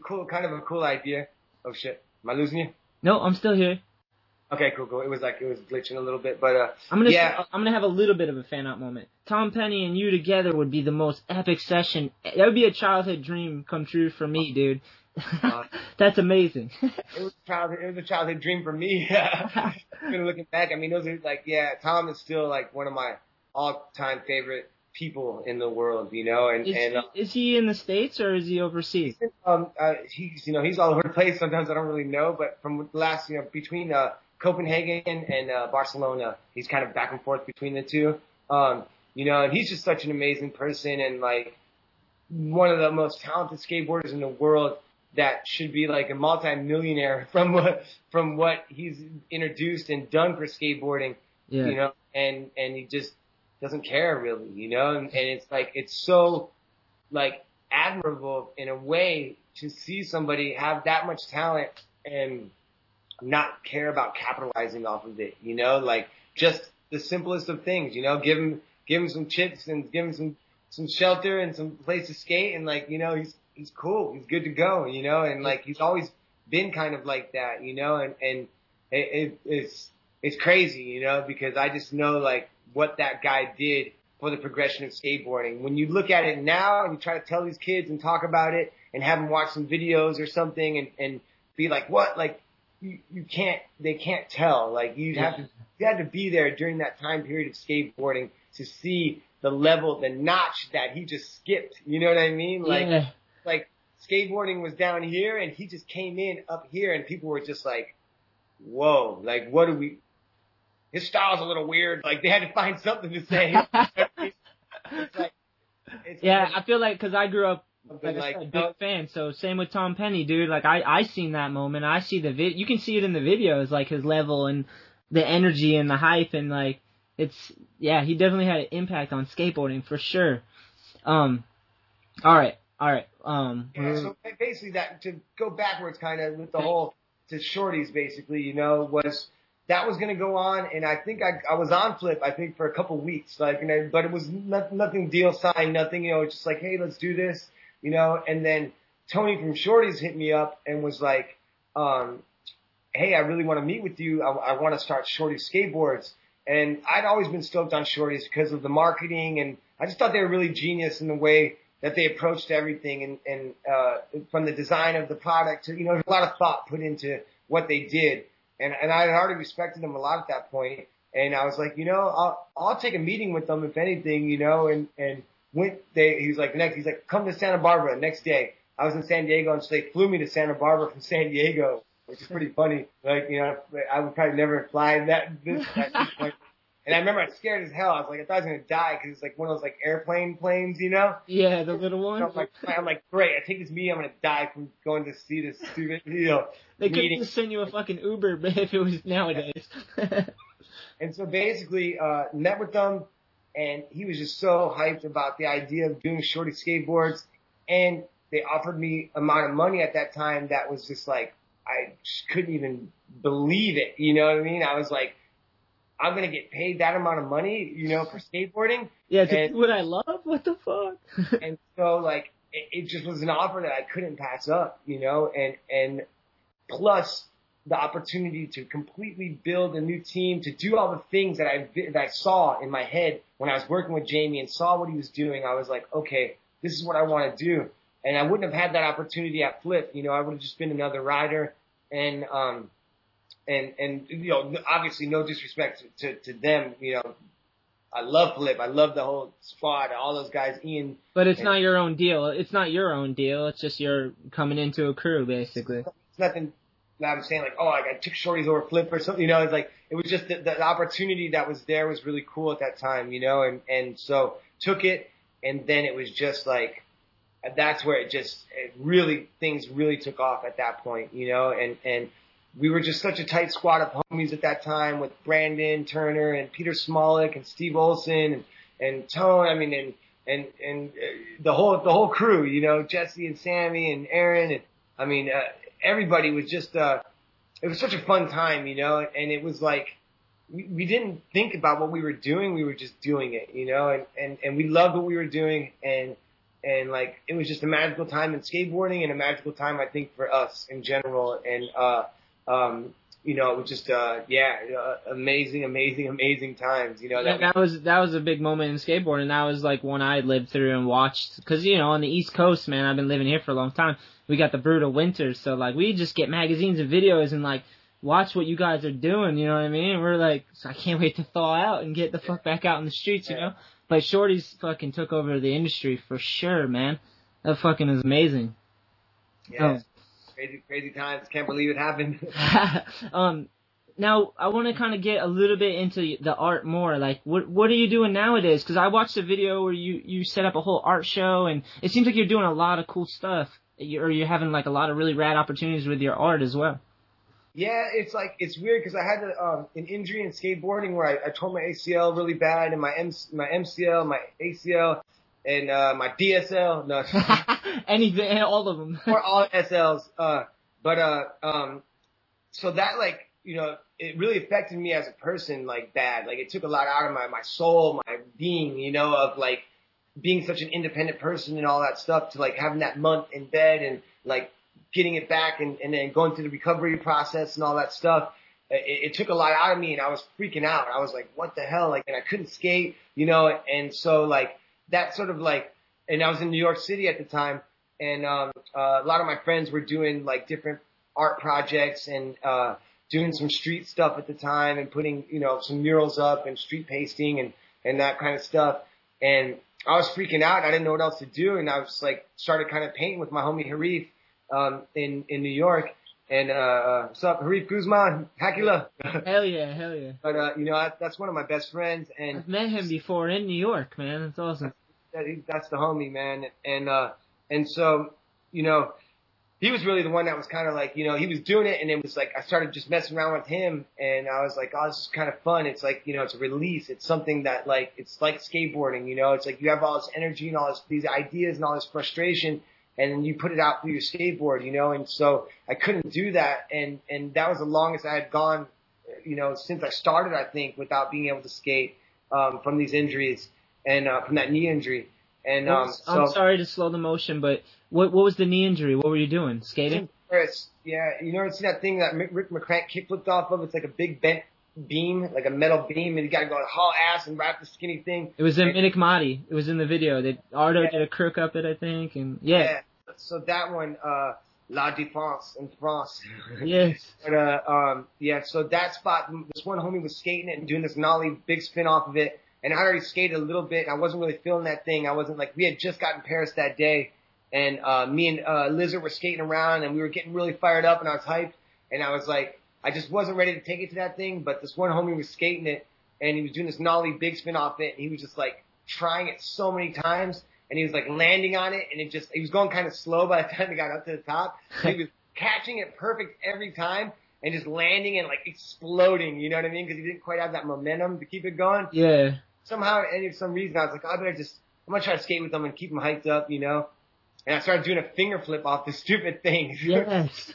cool, kind of a cool idea. Oh shit, am I losing you? No, I'm still here. Okay, cool, cool. It was like it was glitching a little bit, but uh, I'm gonna yeah, I'm gonna have a little bit of a fan out moment. Tom Penny and you together would be the most epic session. That would be a childhood dream come true for me, dude. Uh, That's amazing. it was a childhood, it was a childhood dream for me. Looking back, I mean, those are like, yeah, Tom is still like one of my all-time favorite people in the world, you know, and is, and uh, he, is he in the states or is he overseas? um, uh, he's you know he's all over the place. Sometimes I don't really know, but from the last you know between uh, Copenhagen and uh, Barcelona, he's kind of back and forth between the two. Um, you know, and he's just such an amazing person and like one of the most talented skateboarders in the world that should be like a multi-millionaire from what from what he's introduced and done for skateboarding Yeah. you know, and and he just doesn't care really, you know, and, and it's like it's so like admirable in a way to see somebody have that much talent and not care about capitalizing off of it, you know, like just the simplest of things, you know, give him give him some chips and give him some some shelter and some place to skate and like you know he's he's cool, he's good to go, you know, and like he's always been kind of like that, you know, and and it, it, it's it's crazy, you know, because I just know like what that guy did for the progression of skateboarding. When you look at it now and you try to tell these kids and talk about it and have them watch some videos or something and and be like, what, like you you can't they can't tell. Like you have to you had to be there during that time period of skateboarding to see the level, the notch that he just skipped. You know what I mean? Like yeah. like skateboarding was down here and he just came in up here and people were just like, whoa, like what do we, his style's a little weird. Like they had to find something to say. it's like, it's Yeah, like I feel like because I grew up like, like, said, big fan. So same with Tom Penny, dude. Like I I seen that moment. I see the vid. You can see it in the videos, like his level and the energy and the hype and like it's yeah. He definitely had an impact on skateboarding for sure. Um, all right, all right. Um, Yeah, so basically that to go backwards kind of with the whole to Shorty's basically, you know, was that was going to go on and I think I I was on flip I think for a couple weeks like and I, but it was not, nothing deal signed nothing you know just like hey let's do this you know and then Tony from Shorty's hit me up and was like um hey I really want to meet with you I, I want to start Shorty skateboards and I'd always been stoked on Shorty's because of the marketing and I just thought they were really genius in the way that they approached everything and, and uh, from the design of the product to, you know, a lot of thought put into what they did. And, and I had already respected them a lot at that point. And I was like, you know, I'll, I'll take a meeting with them if anything, you know, and, and went, they, he was like, next, he's like, come to Santa Barbara next day. I was in San Diego and so they flew me to Santa Barbara from San Diego, which is pretty funny. Like, you know, I would probably never fly that, this, at this point. And I remember I was scared as hell. I was like, I thought I was gonna die because it's like one of those like airplane planes, you know. yeah, the little So one. I'm like, I'm like, great. I take this meeting. I'm gonna die from going to see this stupid, you know, They could meeting. just send you a fucking Uber if it was nowadays. And so basically, uh, met with them, and he was just so hyped about the idea of doing shorty skateboards, and they offered me amount of money at that time that was just like I just couldn't even believe it. You know what I mean? I was like, I'm gonna get paid that amount of money, you know, for skateboarding. Yeah, to And- do what I love. What the fuck? and so like it, it just was an offer that I couldn't pass up, you know, and and plus the opportunity to completely build a new team, to do all the things that I that I saw in my head when I was working with Jamie and saw what he was doing. I was like, okay, this is what I want to do, and I wouldn't have had that opportunity at Flip. You know, I would have just been another rider, and um, and and you know, obviously no disrespect to to, to them, you know. I love Flip. I love the whole squad, all those guys. Ian, But it's not your own deal. It's not your own deal. It's just you're coming into a crew, basically. it's nothing that I'm saying like, oh, like I took Shorty's over flip or something. You know, it's like it was just the, the opportunity that was there was really cool at that time. You know, and and so took it, and then it was just like that's where it just it really things really took off at that point. You know, and and we were just such a tight squad of homies at that time with Brandon Turner and Peter Smolik and Steve Olson and and Tone. I mean, and and and uh, the whole the whole crew. You know, Jesse and Sammy and Aaron and I mean, uh, everybody was just, uh, it was such a fun time, you know, and it was like, we, we didn't think about what we were doing. We were just doing it, you know, and, and, and we loved what we were doing. And, and like, it was just a magical time in skateboarding and a magical time, I think, for us in general. And, uh, um, you know, it was just, uh, yeah, uh, amazing, amazing, amazing times, you know, Yeah, that, that was that was a big moment in skateboarding. That was like one I lived through and watched. Cause you know, on the East Coast, man, I've been living here for a long time. We got the brutal winters, so like we just get magazines and videos and like watch what you guys are doing. You know what I mean? We're like, so I can't wait to thaw out and get the fuck back out in the streets. You know? But Shorty's fucking took over the industry for sure, man. That fucking is amazing. yeah, crazy, crazy times. Can't believe it happened. um, now I want to kind of get a little bit into the art more. Like, what what are you doing nowadays? Because I watched a video where you you set up a whole art show, and it seems like you're doing a lot of cool stuff. You, or you're having like a lot of really rad opportunities with your art as well. Yeah, it's like it's weird because I had a, um, an injury in skateboarding where I, I tore my ACL really bad, and my M, my MCL, my ACL, and uh, my DSL. No, Anything, all of them. or all SLs. Uh, but uh, um, so that like you know it really affected me as a person like bad. Like it took a lot out of my my soul, my being. You know, of like being such an independent person and all that stuff to like having that month in bed and like getting it back and, and then going through the recovery process and all that stuff. It, it took a lot out of me and I was freaking out. I was like, what the hell? Like, and I couldn't skate, you know, and so like that sort of like, and I was in New York City at the time and, um, uh, a lot of my friends were doing like different art projects and, uh, doing some street stuff at the time and putting, you know, some murals up and street pasting and, and that kind of stuff. And I was freaking out. I didn't know what else to do. And I was like, started kind of painting with my homie Harif, um, in, in New York. And, uh, uh, what's up, Harif Guzman? Haculla. hell yeah, hell yeah. but, uh, you know, that, that's one of my best friends. And I've met him before in New York, man. It's awesome. That he, that's the homie, man. And uh, and so, you know, he was really the one that was kind of like, you know, he was doing it, and it was like I started just messing around with him, and I was like, oh, this is kind of fun. It's like, you know, it's a release. It's something that like it's like skateboarding, you know. It's like you have all this energy and all this these ideas and all this frustration. And then you put it out through your skateboard, you know, and so I couldn't do that, and and that was the longest I had gone, you know, since I started, I think, without being able to skate um, from these injuries and uh, from that knee injury. And um, so I'm sorry to slow the motion, but what what was the knee injury? What were you doing? Skating? Yeah, you know, see that thing that Rick McCrank kick flipped off of? It's like a big bent beam, like a metal beam, and you got to go haul ass and wrap the skinny thing. It was in Menikmati. It was in the video. That Ardo did a crook up it, I think, and yeah, So that one, uh, La Défense in France. yes. But uh, um, yeah, so that spot, this one homie was skating it and doing this nollie big spin off of it, and I already skated a little bit. And I wasn't really feeling that thing. I wasn't like we had just gotten Paris that day, and uh, me and uh, Lizard were skating around, and we were getting really fired up, and I was hyped, and I was like, I just wasn't ready to take it to that thing. But this one homie was skating it, and he was doing this nollie big spin off it, and he was just like trying it so many times, and he was like landing on it, and it just he was going kind of slow by the time he got up to the top. he was catching it perfect every time and just landing and like exploding. You know what I mean? Because he didn't quite have that momentum to keep it going. Yeah. Somehow, and for some reason, I was like, oh, I better just, I'm gonna try to skate with them and keep them hyped up, you know. And I started doing a finger flip off the stupid thing. Yes.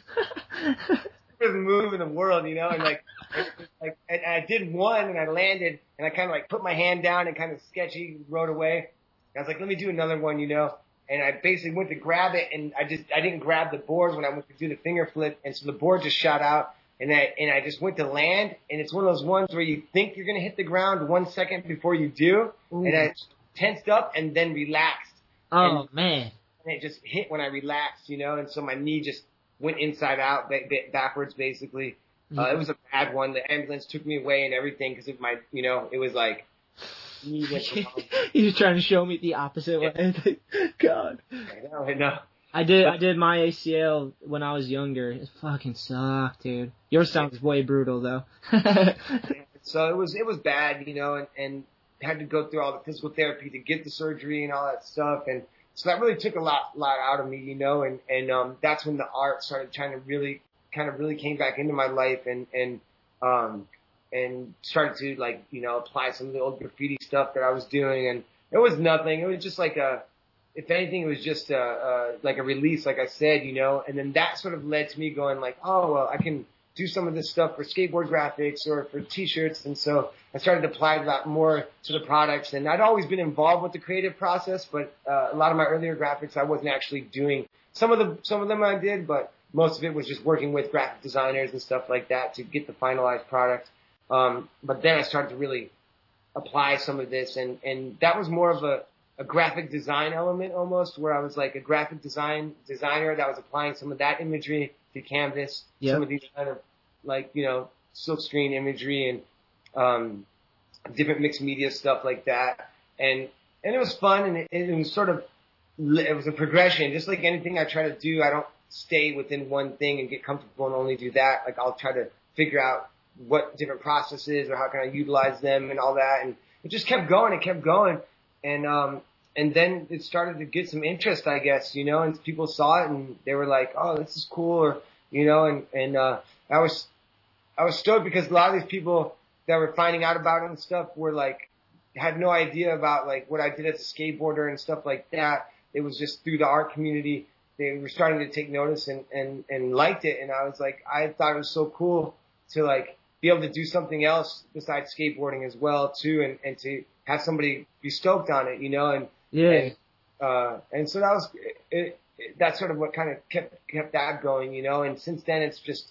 stupidest move in the world, you know, and like, like, and I did one and I landed and I kind of like put my hand down and kind of sketchy rode away. I was like, let me do another one, you know, and I basically went to grab it and I just, I didn't grab the board when I went to do the finger flip. And so the board just shot out and I, and I just went to land and it's one of those ones where you think you're going to hit the ground one second before you do. Ooh. And I tensed up and then relaxed. Oh And- man. and it just hit when I relaxed, you know, and so my knee just went inside out, ba- ba- backwards, basically. Uh, it was a bad one. The ambulance took me away and everything because of my, you know, it was like wrong. He's trying to show me the opposite way. God. I know, I know. I did I did my ACL when I was younger. It fucking sucked, dude. Yours sounds way brutal though. So it was it was bad, you know, and, and had to go through all the physical therapy to get the surgery and all that stuff, and so that really took a lot lot out of me, you know, and and um, that's when the art started trying to really kind of really came back into my life, and and um, and started to like you know apply some of the old graffiti stuff that I was doing, and it was nothing. It was just like a if anything, it was just a, uh like a release, like I said, you know, and then that sort of led to me going like, oh, well, I can do some of this stuff for skateboard graphics or for t-shirts. And so I started to apply that more to the products. And I'd always been involved with the creative process, but uh, a lot of my earlier graphics, I wasn't actually doing. Some of the some of them I did, but most of it was just working with graphic designers and stuff like that to get the finalized product. Um, but then I started to really apply some of this, and and that was more of a a graphic design element almost, where I was like a graphic design designer that was applying some of that imagery to canvas, Yep. some of these kind of like you know silkscreen imagery and um, different mixed media stuff like that, and and it was fun and it, it was sort of it was a progression, just like anything I try to do. I don't stay within one thing and get comfortable and only do that. Like I'll try to figure out what different processes or how can I utilize them and all that, and it just kept going. It kept going, and um, and then it started to get some interest, I guess, you know, and people saw it and they were like, "Oh, this is cool," or you know, and and uh, I was I was stoked because a lot of these people that were finding out about it and stuff were like had no idea about like what I did as a skateboarder and stuff like that. It was just through the art community. They were starting to take notice and, and, and liked it. And I was like, I thought it was so cool to like be able to do something else besides skateboarding as well too. And, and to have somebody be stoked on it, you know, and, Yeah. and, uh, and so that was, it, it, that's sort of what kind of kept, kept that going, you know, and since then it's just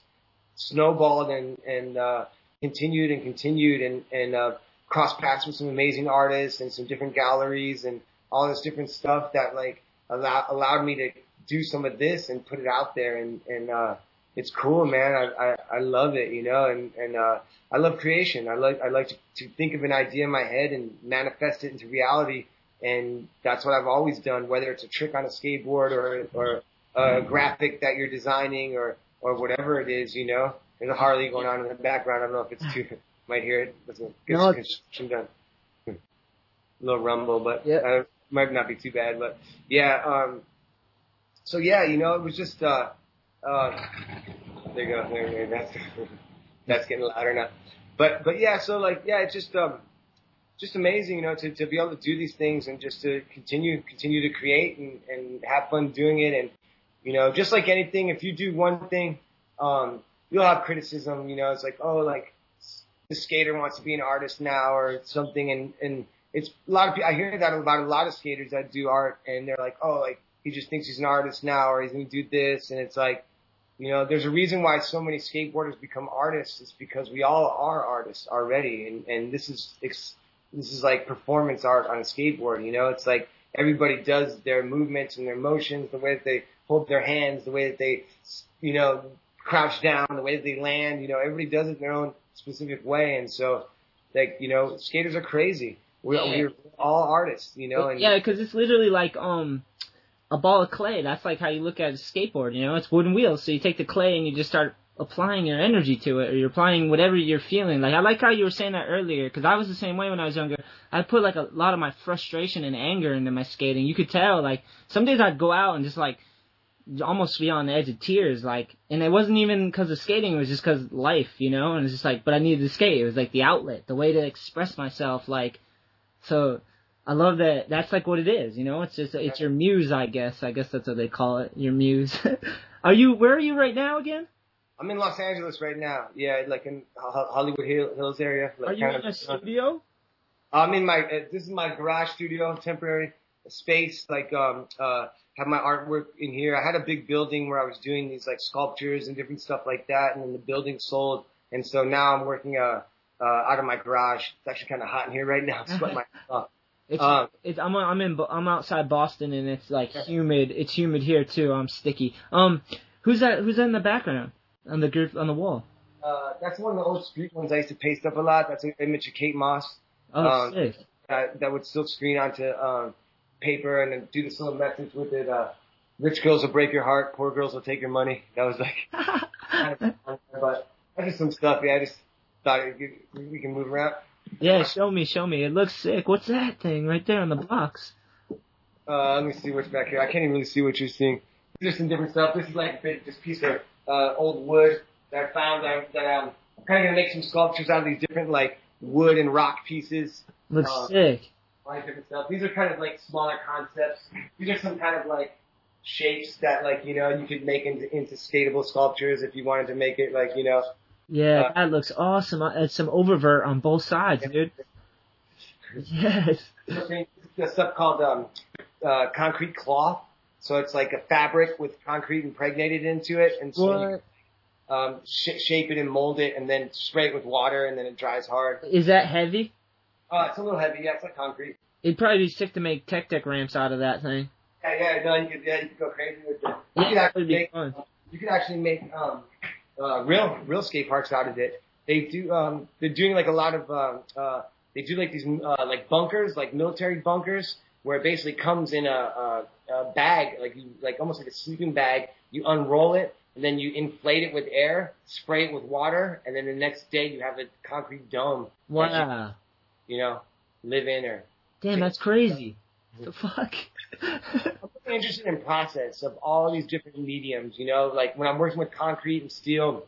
snowballed and, and, uh, continued and continued and, and, uh, crossed paths with some amazing artists and some different galleries and all this different stuff that like allow, allowed me to do some of this and put it out there and, and, uh, it's cool, man. I, I, I love it, you know, and, and, uh, I love creation. I like, I like to, to think of an idea in my head and manifest it into reality. And that's what I've always done, whether it's a trick on a skateboard or, or a graphic that you're designing or, or whatever it is, you know. There's a Harley going on in the background. I don't know if it's too, might hear it. A good No, it's- construction done. A little rumble, but Yeah. uh, might not be too bad. But yeah, um, so yeah, you know, it was just, uh, uh, there you go. There, there, that's, that's getting louder now. But, but yeah, so like, yeah, it's just, um, just amazing, you know, to, to be able to do these things and just to continue, continue to create and, and have fun doing it. And, you know, just like anything, if you do one thing, um, you'll have criticism, you know, it's like, oh, like the skater wants to be an artist now or something. And, and it's a lot of people, I hear that about a lot of skaters that do art and they're like, oh, like he just thinks he's an artist now or he's going to do this. And it's like, you know, there's a reason why so many skateboarders become artists. It's because we all are artists already. And, and this is, this is like performance art on a skateboard, you know, it's like everybody does their movements and their motions, the way that they hold their hands, the way that they, you know, crouch down, the way that they land, you know, everybody does it in their own specific way. And so, like, you know, skaters are crazy. We're, Yeah. we're all artists, you know, and yeah, because it's literally like um a ball of clay. That's like how you look at a skateboard. You know, it's wooden wheels. So you take the clay and you just start applying your energy to it, or you're applying whatever you're feeling. Like I like how you were saying that earlier, because I was the same way when I was younger. I put like a lot of my frustration and anger into my skating. You could tell. Like some days I'd go out and just like almost be on the edge of tears. Like, and it wasn't even because of skating. It was just because life, you know. And it's just like, but I needed to skate. It was like the outlet, the way to express myself. Like So I love that. That's like what it is. You know, it's just it's your muse, I guess. I guess that's what they call it. Your muse. are you? Where are you right now again? I'm in Los Angeles right now. Yeah, like in Hollywood Hills area. Like Are you in a studio? I'm in my. Uh, this is my garage studio, temporary space. Like, um, uh, have my artwork in here. I had a big building where I was doing these like sculptures and different stuff like that, and then the building sold, and so now I'm working uh, uh out of my garage. It's actually kind of hot in here right now. I'm my off. It's, Um, it's I'm I'm in I'm outside Boston and it's like humid. It's humid here too. I'm sticky. Um, who's that? Who's that in the background on the group on the wall? Uh, that's one of the old street ones I used to paste up a lot. That's an image of Kate Moss. Oh, Um, sick. that, that would silk screen onto um, paper and then do this little message with it. Uh, Rich girls will break your heart, poor girls will take your money. That was like, kind of but that's just some stuff. Yeah, I just thought could- we can move around. yeah, show me, show me. It looks sick. What's that thing right there on the box? Uh, let me see what's back here. I can't even really see what you're seeing. There's some different stuff. This is like a big, this piece of uh, old wood that I found that, that I'm kind of gonna make some sculptures out of these different like wood and rock pieces. Looks Uh, sick. different stuff. These are kind of like smaller concepts. These are some kind of like shapes that like you know you could make into into skatable sculptures if you wanted to make it like you know. Yeah, uh, that looks awesome. It's some oververt on both sides, dude. Yes. something stuff called um, uh, concrete cloth. So it's like a fabric with concrete impregnated into it, and so you um, sh- shape it and mold it, and then spray it with water, and then it dries hard. Is that heavy? Uh, it's a little heavy, yeah. It's like concrete. It'd probably be sick to make tech deck ramps out of that thing. Yeah, yeah, no, you could, yeah, you could go crazy with it. You Yeah, could actually be make, fun. you could actually make um, uh, real real skate parks out of it. They do um, they're doing like a lot of um, uh, they do like these uh, like bunkers, like military bunkers, where it basically comes in a, a, a bag, like you like almost like a sleeping bag. You unroll it and then you inflate it with air, spray it with water, and then the next day you have a concrete dome. that Wow. You, you know, live in or Damn, that's crazy. What the fuck? I'm really interested in process of all these different mediums. You know, like when I'm working with concrete and steel,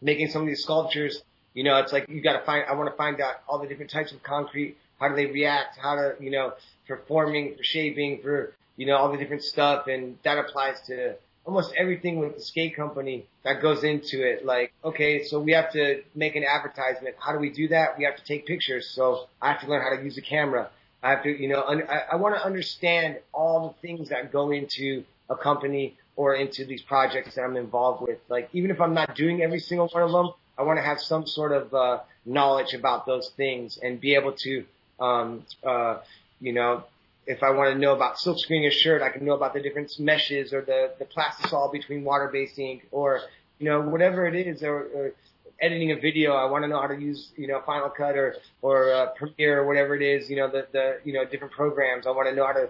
making some of these sculptures. You know, it's like you got to find. I want to find out all the different types of concrete. How do they react? How to, you know, for forming, for shaping, for you know all the different stuff, and that applies to almost everything with the skate company that goes into it. Like, okay, so we have to make an advertisement. How do we do that? We have to take pictures. So I have to learn how to use a camera. I have to, you know, un- I, I want to understand all the things that go into a company or into these projects that I'm involved with. Like, even if I'm not doing every single one of them, I want to have some sort of uh, knowledge about those things and be able to, um, uh, you know, if I want to know about silk screening a shirt, I can know about the different meshes or the the plastisol between water-based ink or you know whatever it is or, or editing a video. I want to know how to use you know Final Cut or or uh, Premiere or whatever it is. You know the the you know different programs. I want to know how to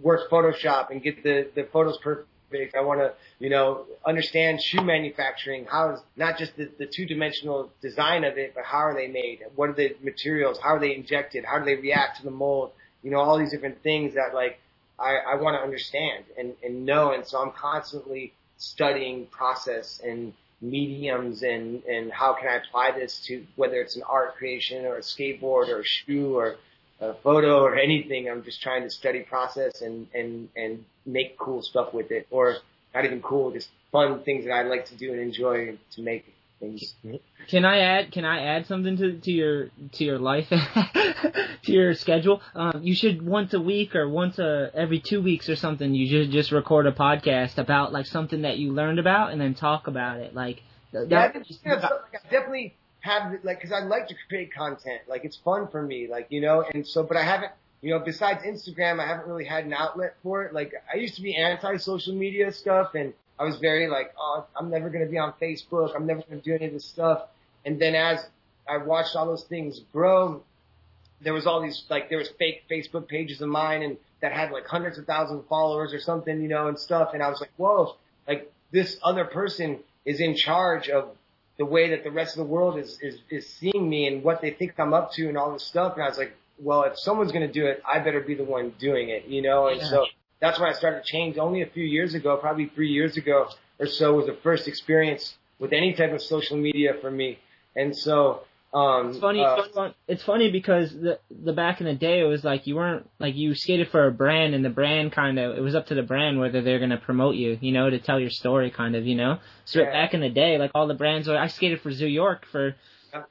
work Photoshop and get the the photos I want to, you know, understand shoe manufacturing. How is not just the, the two-dimensional design of it, but how are they made? What are the materials? How are they injected? How do they react to the mold? You know, all these different things that like I, I want to understand and, and know. And so I'm constantly studying process and mediums and, and how can I apply this to whether it's an art creation or a skateboard or a shoe or a photo or anything. I'm just trying to study process and, and, and make cool stuff with it or not even cool, just fun things that I like to do and enjoy to make things. Can I add? Can I add something to to your to your life, to your schedule? Um, you should once a week or once a every two weeks or something. You should just record a podcast about like something that you learned about and then talk about it. Like th- Yeah, that. you know, so, like, I definitely have like because I like to create content. Like it's fun for me, like you know, and so but I haven't. You know, besides Instagram, I haven't really had an outlet for it. Like I used to be anti social media stuff, and I was very like, oh, I'm never gonna be on Facebook. I'm never gonna do any of this stuff. And then as I watched all those things grow, there was all these like there was fake Facebook pages of mine and that had like hundreds of thousands of followers or something, you know, and stuff. And I was like, whoa, like this other person is in charge of the way that the rest of the world is is is seeing me and what they think I'm up to and all this stuff. And I was like, well, if someone's gonna do it, I better be the one doing it, you know. And so that's when I started to change. Only a few years ago, probably three years ago or so, was the first experience with any type of social media for me. And so Um, It's funny. uh, it's, fun, it's funny because the the back in the day it was like you weren't like you skated for a brand and the brand kind of it was up to the brand whether they're gonna promote you, you know, to tell your story kind of, you know. So Yeah. back in the day, like all the brands, were, I skated for Zoo York for Yeah.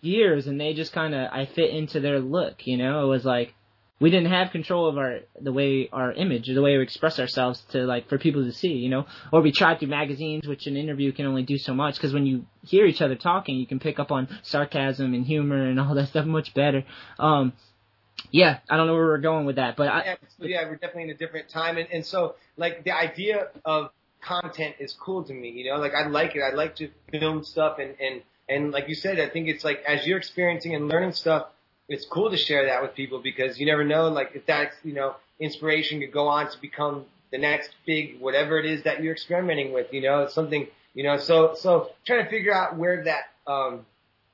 Years and they just kind of I fit into their look, you know. It was like we didn't have control of our the way our image or the way we express ourselves to like for people to see, you know, or we tried through magazines, which an interview can only do so much because when you hear each other talking, you can pick up on sarcasm and humor and all that stuff much better. Um, yeah, I don't know where we're going with that, but I, yeah, so yeah, we're definitely in a different time, and and so like the idea of content is cool to me. You know, like I like it. I like to film stuff, and and and like you said, I think it's like as you're experiencing and learning stuff, it's cool to share that with people because you never know, like if that's you know inspiration could go on to become the next big whatever it is that you're experimenting with. You know, it's something. You know, so so trying to figure out where that um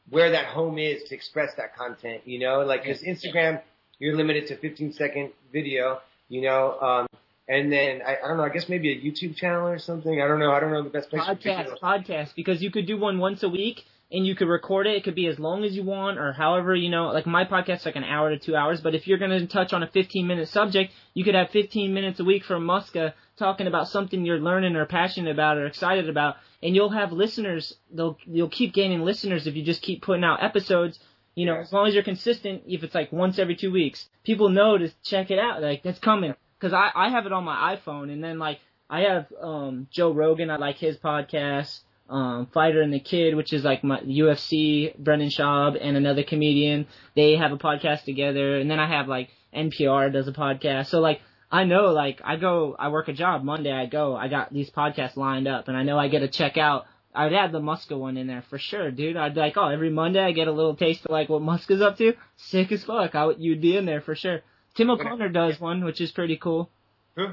where that home is to express that content. You know, like because Instagram you're limited to 15 second video, you know, um, and then I, I don't know, I guess maybe a YouTube channel or something. I don't know. I don't know the best place. to do podcast, podcast, because you could do one once a week and you could record it. It could be as long as you want or however, you know, like my podcast's like an hour to two hours, but if you're going to touch on a 15 minute subject, you could have 15 minutes a week from Muska talking about something you're learning or passionate about or excited about, and you'll have listeners. They'll, you'll keep gaining listeners if you just keep putting out episodes. You know, as long as you're consistent, if it's like once every two weeks, people know to check it out. Like that's coming. Cause I, I have it on my iPhone and then like I have, um, Joe Rogan. I like his podcast. Um, Fighter and the Kid, which is like my UFC, Brendan Schaub and another comedian. They have a podcast together. And then I have like NPR does a podcast. So like, I know like I go, I work a job Monday. I go, I got these podcasts lined up and I know I get to check out I'd add the Muska one in there for sure, dude. I'd be like, oh, every Monday I get a little taste of like what Muska's up to. Sick as fuck. I would, you'd be in there for sure. Tim O'Connor does one, which is pretty cool. Who?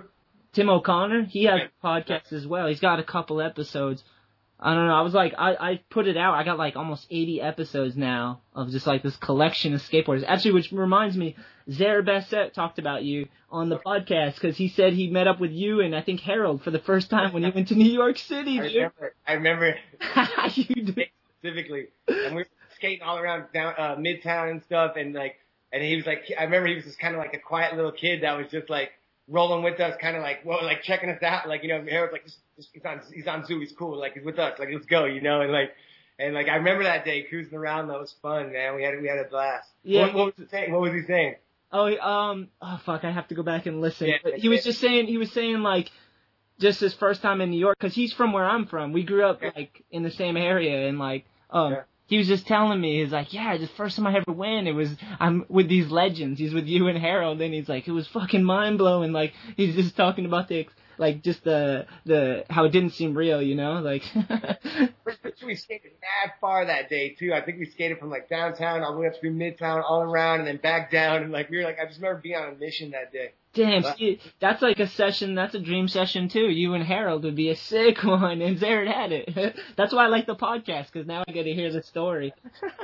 Tim O'Connor, he has podcasts as well. He's got a couple episodes. I don't know. I was like, I, I put it out. I got like almost 80 episodes now of just like this collection of skateboards. Actually, which reminds me, Zered Bassett talked about you on the podcast because he said he met up with you and I think Harold for the first time when you went to New York City, I dude. remember. I remember you did. specifically, and we were skating all around down uh, Midtown and stuff, and like, and he was like, I remember he was just kind of like a quiet little kid that was just like rolling with us, kind of like, well, like checking us out, like you know, Harold's like, he's on, he's on zoo, he's cool, like he's with us, like let's go, you know, and like. And like I remember that day cruising around, that was fun, man. We had we had a blast. Yeah. What, what was he saying? What was he saying? Oh, um, oh fuck, I have to go back and listen. Yeah, But he was just saying, he was saying like, just his first time in New York, cause he's from where I'm from. We grew up like in the same area, and like, um, Yeah. He was just telling me, he's like, yeah, the first time I ever went, it was I'm with these legends. He's with you and Harold, and he's like, it was fucking mind blowing. Like, he's just talking about the, like, just the the how it didn't seem real, you know, like. We skated mad far that day too. I think we skated from like downtown all the way up through midtown, all around, and then back down. And like we were like, I just remember being on a mission that day. Damn, see, that's like a session. That's a dream session too. You and Harold would be a sick one, and Zered had it. that's why I like the podcast because now I get to hear the story.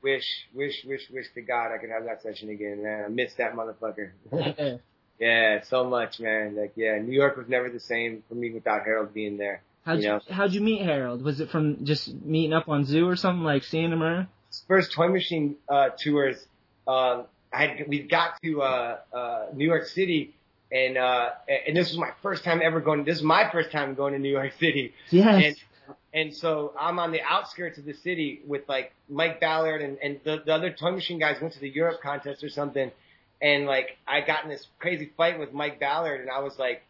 Wish, wish, wish, wish to God I could have that session again, man. I miss that motherfucker. Yeah. yeah, so much, man. Like, yeah, New York was never the same for me without Harold being there. How'd You you, know. how'd you meet Harold? Was it from just meeting up on Zoo or something like seeing him around? First Toy Machine uh, tours, um, I had, we got to uh, uh, New York City, and uh, and this was my first time ever going. This is my first time going to New York City. Yes. And and so I'm on the outskirts of the city with like Mike Ballard and, and the, the other toy machine guys went to the Europe contest or something. And like I got in this crazy fight with Mike Ballard and I was like,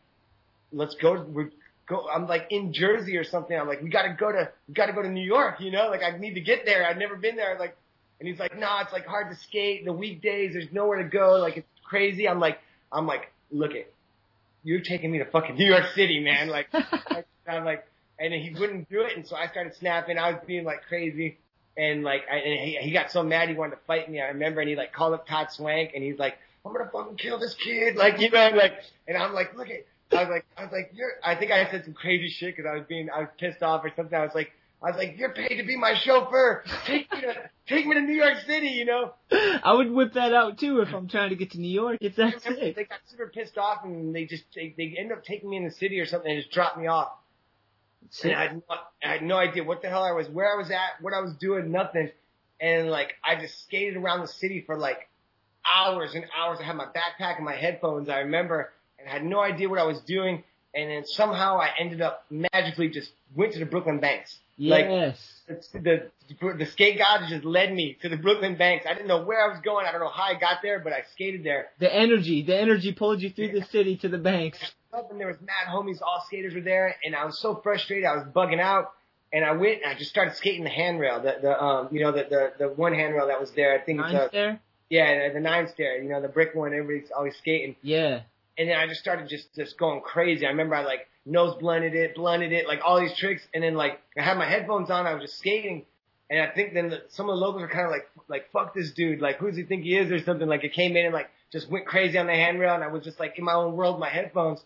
let's go, we're go, I'm like in Jersey or something. I'm like, we gotta go to, we gotta go to New York, you know, like I need to get there. I've never been there. Like, and he's like, no, nah, it's like hard to skate the weekdays. There's nowhere to go. Like it's crazy. I'm like, I'm like, look it, you're taking me to fucking New York City, man. Like, I'm like, and he wouldn't do it, and so I started snapping. I was being like crazy, and like, I, and he, he got so mad he wanted to fight me. I remember, and he like called up Todd Swank, and he's like, I'm gonna fucking kill this kid, like you know, like, and I'm like, look at, I was like, I was like, you're, I think I said some crazy shit because I was being, I was pissed off or something. I was like. I was like, "You're paid to be my chauffeur. Take me to take me to New York City." You know, I would whip that out too if I'm trying to get to New York. It's I that remember sick. they got super pissed off and they just they, they ended up taking me in the city or something and just dropped me off. And I had, no, I had no idea what the hell I was, where I was at, what I was doing, nothing. and like I just skated around the city for like hours and hours. I had my backpack and my headphones. I remember and I had no idea what I was doing. And then somehow I ended up magically just went to the Brooklyn Banks. Like Yes. the, the the skate god just led me to the Brooklyn Banks. I didn't know where I was going. I don't know how I got there, but I skated there. the energy, the energy pulled you through the city to the banks. Up and there was mad homies, all skaters were there, and I was so frustrated. I was bugging out, and I went and I just started skating the handrail, the the um you know the the, the one handrail that was there. I think it's Nines a, there? yeah the nine stair, you know the brick one. Everybody's always skating. Yeah. and then I just started just just going crazy. I remember I like nose blended it, blended it, like all these tricks, and then like I had my headphones on, I was just skating, and I think then the, some of the locals were kind of like like fuck this dude, like who does he think he is or something. Like it came in and like just went crazy on the handrail, and I was just like in my own world, my headphones,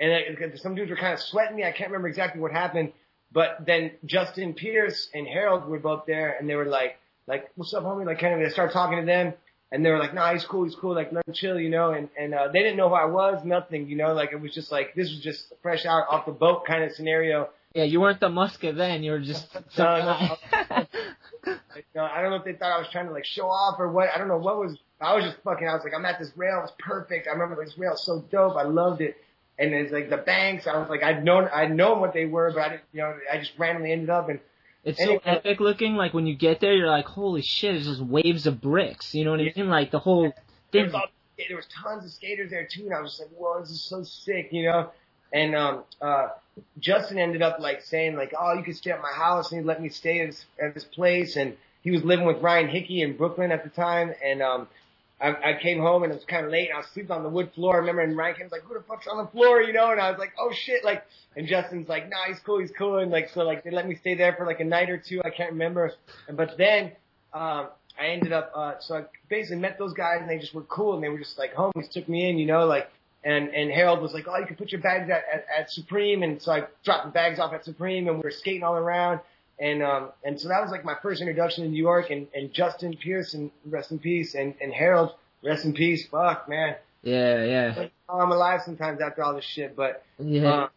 and like, some dudes were kind of sweating me. I can't remember exactly what happened, but then Justin Pierce and Harold were both there, and they were like like what's up, homie? Like kind of they started talking to them. And they were like, nah, he's cool, he's cool, like let him chill, you know. And and uh, they didn't know who I was, nothing, you know. Like it was just like this was just fresh out off the boat kind of scenario. Yeah, you weren't the Muska then. You were just some No, no. Like, no, I don't know if they thought I was trying to like show off or what. I don't know what was. I was just fucking. I was like, I'm at this rail. It's perfect. I remember this rail so dope. I loved it. And it's like the banks. I was like, I'd known, I'd known what they were, but I didn't, you know, I just randomly ended up and It's so epic looking. Like when you get there, you're like, holy shit! It's just waves of bricks. You know what I mean? Like the whole thing. all, there was tons of skaters there too, and I was just like, whoa, this is so sick, you know. And um, uh, Justin ended up like saying like, oh, you could stay at my house, and he let me stay at his, at his place, and he was living with Ryan Hickey in Brooklyn at the time, and um, I, I came home and it was kind of late, and I was sleeping on the wood floor. I remember, and Ryan was like, who the fuck's on the floor, you know? And I was like, oh shit, like, and Justin's like, nah, he's cool, he's cool, and like, so like they let me stay there for like a night or two. I can't remember, and but then. Um, I ended up, uh, so I basically met those guys and they just were cool and they were just like homies, took me in, you know, like, and, and Harold was like, oh, you can put your bags at, at, at Supreme. And so I dropped the bags off at Supreme and we were skating all around. And, um, and so that was like my first introduction to New York and, and Justin Pearson, rest in peace, and, and Harold, rest in peace. Fuck, man. Yeah, yeah, Like, I'm alive sometimes after all this shit, but, yeah. uh,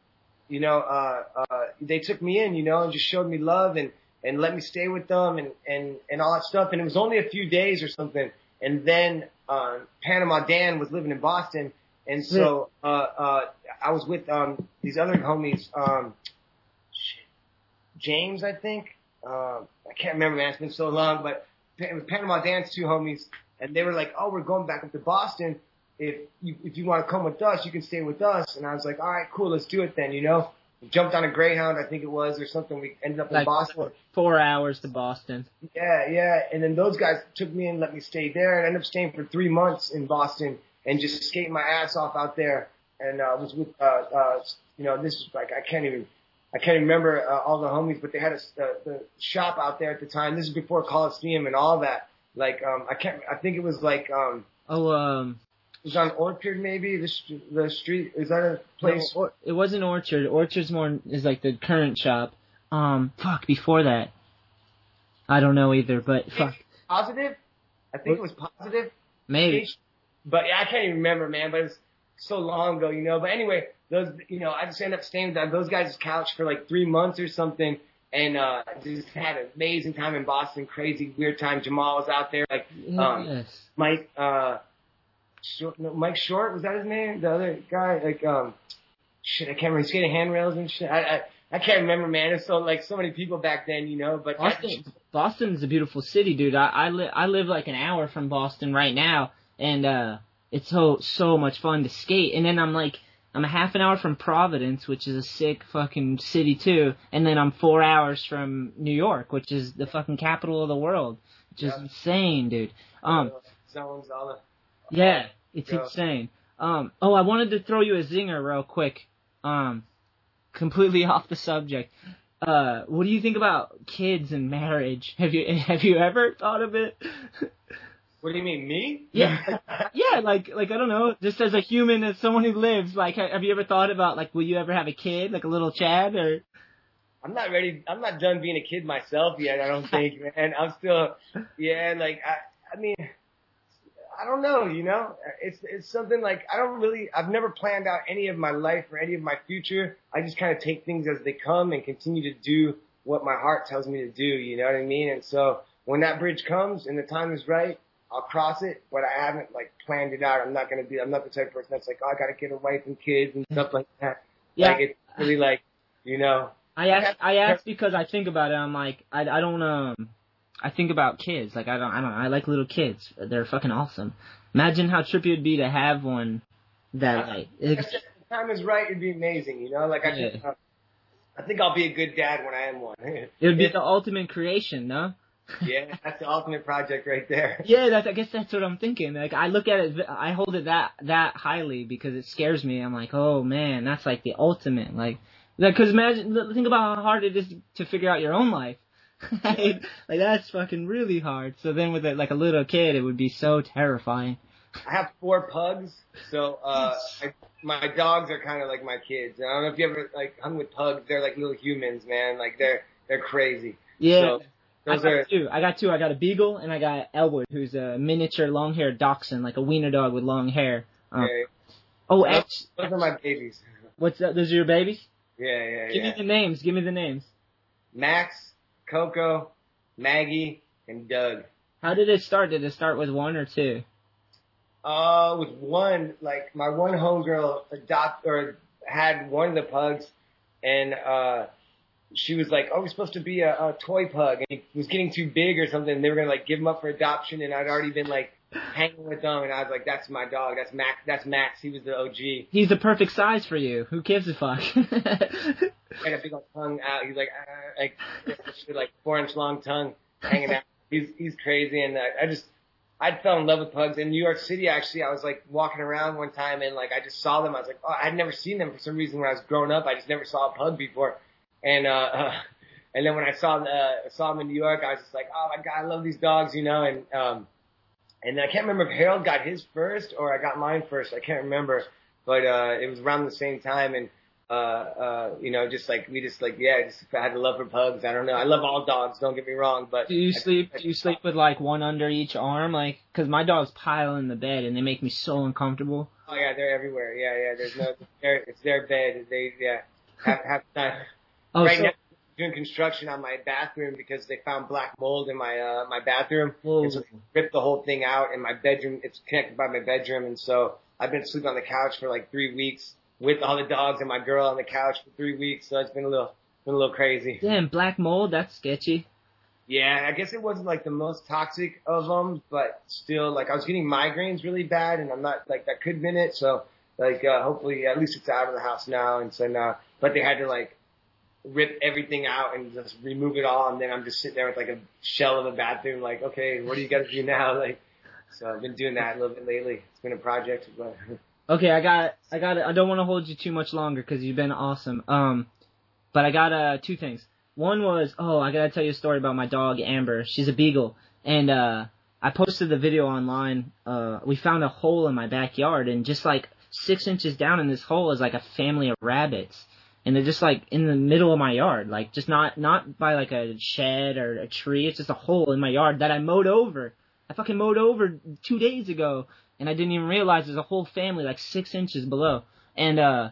you know, uh, uh, they took me in, you know, and just showed me love and, and let me stay with them and, and, and all that stuff. And it was only a few days or something. And then, uh, Panama Dan was living in Boston. And so, uh, uh, I was with, um, these other homies, um, James, I think. Uh, I can't remember, man. It's been so long, but it was Panama Dan's two homies. And they were like, oh, we're going back up to Boston. If you, if you want to come with us, you can stay with us. And I was like, all right, cool, let's do it then, you know? We jumped on a Greyhound, I think it was, or something. We ended up in Like Boston. four hours to Boston. Yeah, yeah. And then those guys took me and let me stay there, and I ended up staying for three months in Boston and just skating my ass off out there. And uh, was with, uh, uh, you know, this is like I can't even, I can't remember uh, all the homies, but they had a uh, the shop out there at the time. This is before Coliseum and all that. Like, um, I can't, I think it was like, um, Oh, um, it was on Orchard maybe. The the street is that a place? no, or, it wasn't Orchard. Orchard's more is like the current shop. Um, fuck. Before that, I don't know either. But fuck, Positive. I think it was positive. maybe. But yeah, I can't even remember, man. But it's so long ago, you know. But anyway, those, you know, I just ended up staying that, those guys' couch for like three months or something, and uh, just had an amazing time in Boston. Crazy, weird time. Jamal was out there, like um, yes. Mike, uh, Short, no, Mike Short was that his name? The other guy, like um, shit, I can't remember. He's skating handrails and shit. I, I I can't remember, man. There's so like so many people back then, you know. But Boston, Boston's a beautiful city, dude. I I, li- I live like an hour from Boston right now, and uh, it's so so much fun to skate. And then I'm like, I'm a half an hour from Providence, which is a sick fucking city too. And then I'm four hours from New York, which is the fucking capital of the world, which is Yeah. insane, dude. Um, zones, all the yeah, it's Yeah. insane. Um, oh, I wanted to throw you a zinger real quick. Um, completely off the subject. Uh, what do you think about kids and marriage? Have you have you ever thought of it? What do you mean, me? Yeah. yeah, like like I don't know, just as a human, as someone who lives, like have you ever thought about like will you ever have a kid, like a little Chad or? I'm not ready. I'm not done being a kid myself yet. I don't think, man. I'm still, yeah. Like I, I mean, I don't know. You know, it's it's something like I don't really. I've never planned out any of my life or any of my future. I just kind of take things as they come and continue to do what my heart tells me to do. You know what I mean? And so, when that bridge comes and the time is right, I'll cross it, but I haven't like planned it out. I'm not gonna be. I'm not the type of person that's like, oh, I gotta get a wife and kids and stuff like that. Yeah. Like it's really like, you know. I ask I ask because I think about it. I'm like I I don't um I think about kids. Like I don't I don't I like little kids. They're fucking awesome. Imagine how trippy it'd be to have one that like If the time is right, it'd be amazing. You know, like I just. Uh, I think I'll be a good dad when I am one. it would be the ultimate creation, no? Yeah, that's the ultimate project right there. Yeah, that's I guess that's what I'm thinking. Like I look at it, I hold it that that highly because it scares me. I'm like, oh man, that's like the ultimate. Like, because imagine think about how hard it is to figure out your own life. like, like that's fucking really hard. So then with it, like a little kid, it would be so terrifying. I have four pugs, so uh, I, my dogs are kind of like my kids. I don't know if you ever like hung with pugs. They're like little humans, man. Like they're they're crazy. Yeah. So, I got are two. I got two. I got a beagle and I got Elwood, who's a miniature long-haired dachshund, like a wiener dog with long hair. Um, yeah, Oh, those, X. those are my babies. What's that? Those are your babies? Yeah, yeah, yeah. Give yeah. me the names. Give me the names. Max, Coco, Maggie, and Doug. How did it start? Did it start with one or two? Uh, with one, like my one homegirl adopt or had one of the pugs, and uh, she was like, "Oh, we're supposed to be a, a toy pug," and he was getting too big or something. And they were gonna like give him up for adoption, and I'd already been like hanging with them, and I was like, "That's my dog. That's Max. That's Max. He was the OG. He's the perfect size for you. Who gives a fuck? He had a big old tongue out. He's like, uh, like, like four inch long tongue hanging out. He's he's crazy, and uh, I just I fell in love with pugs in New York City. Actually, I was like walking around one time and like I just saw them. I was like, oh, I'd never seen them for some reason when I was growing up. I just never saw a pug before, and uh, uh and then when I saw uh, saw them in New York, I was just like, oh my god, I love these dogs, you know. And um, and I can't remember if Harold got his first or I got mine first. I can't remember, but uh, it was around the same time and. Uh, uh, you know, just like we just like yeah, just I had a love for pugs. I don't know. I love all dogs. Don't get me wrong, but do you I- sleep? I- Do you sleep with like one under each arm? Like, cause my dogs pile in the bed and they make me so uncomfortable. Oh yeah, they're everywhere. Yeah, yeah. There's no, they're, it's their bed. They yeah, half, half the time. Oh, right so, now, doing construction on my bathroom because they found black mold in my uh my bathroom. Whoa. And so they ripped the whole thing out, and my bedroom it's connected by my bedroom, and so I've been sleeping on the couch for like three weeks with all the dogs and my girl on the couch for three weeks. So it's been a little been a little crazy. damn, black mold. That's sketchy. Yeah, I guess it wasn't like the most toxic of them, but still, like I was getting migraines really bad, and I'm not like that could have been it. So, like, uh, hopefully, at least it's out of the house now. And so now, but they had to like rip everything out and just remove it all, and then I'm just sitting there with like a shell of a bathroom. Like, okay, what do you got to do now? Like, so I've been doing that a little bit lately. It's been a project, but Okay, I got, I got, I don't want to hold you too much longer because you've been awesome. Um, but I got uh two things. One was, oh, I gotta tell you a story about my dog Amber. She's a beagle, and uh, I posted the video online. Uh, we found a hole in my backyard, and just like six inches down in this hole is like a family of rabbits, and they're just like in the middle of my yard, like just not not by like a shed or a tree. It's just a hole in my yard that I mowed over. I fucking mowed over two days ago, and I didn't even realize there's a whole family like six inches below. And uh,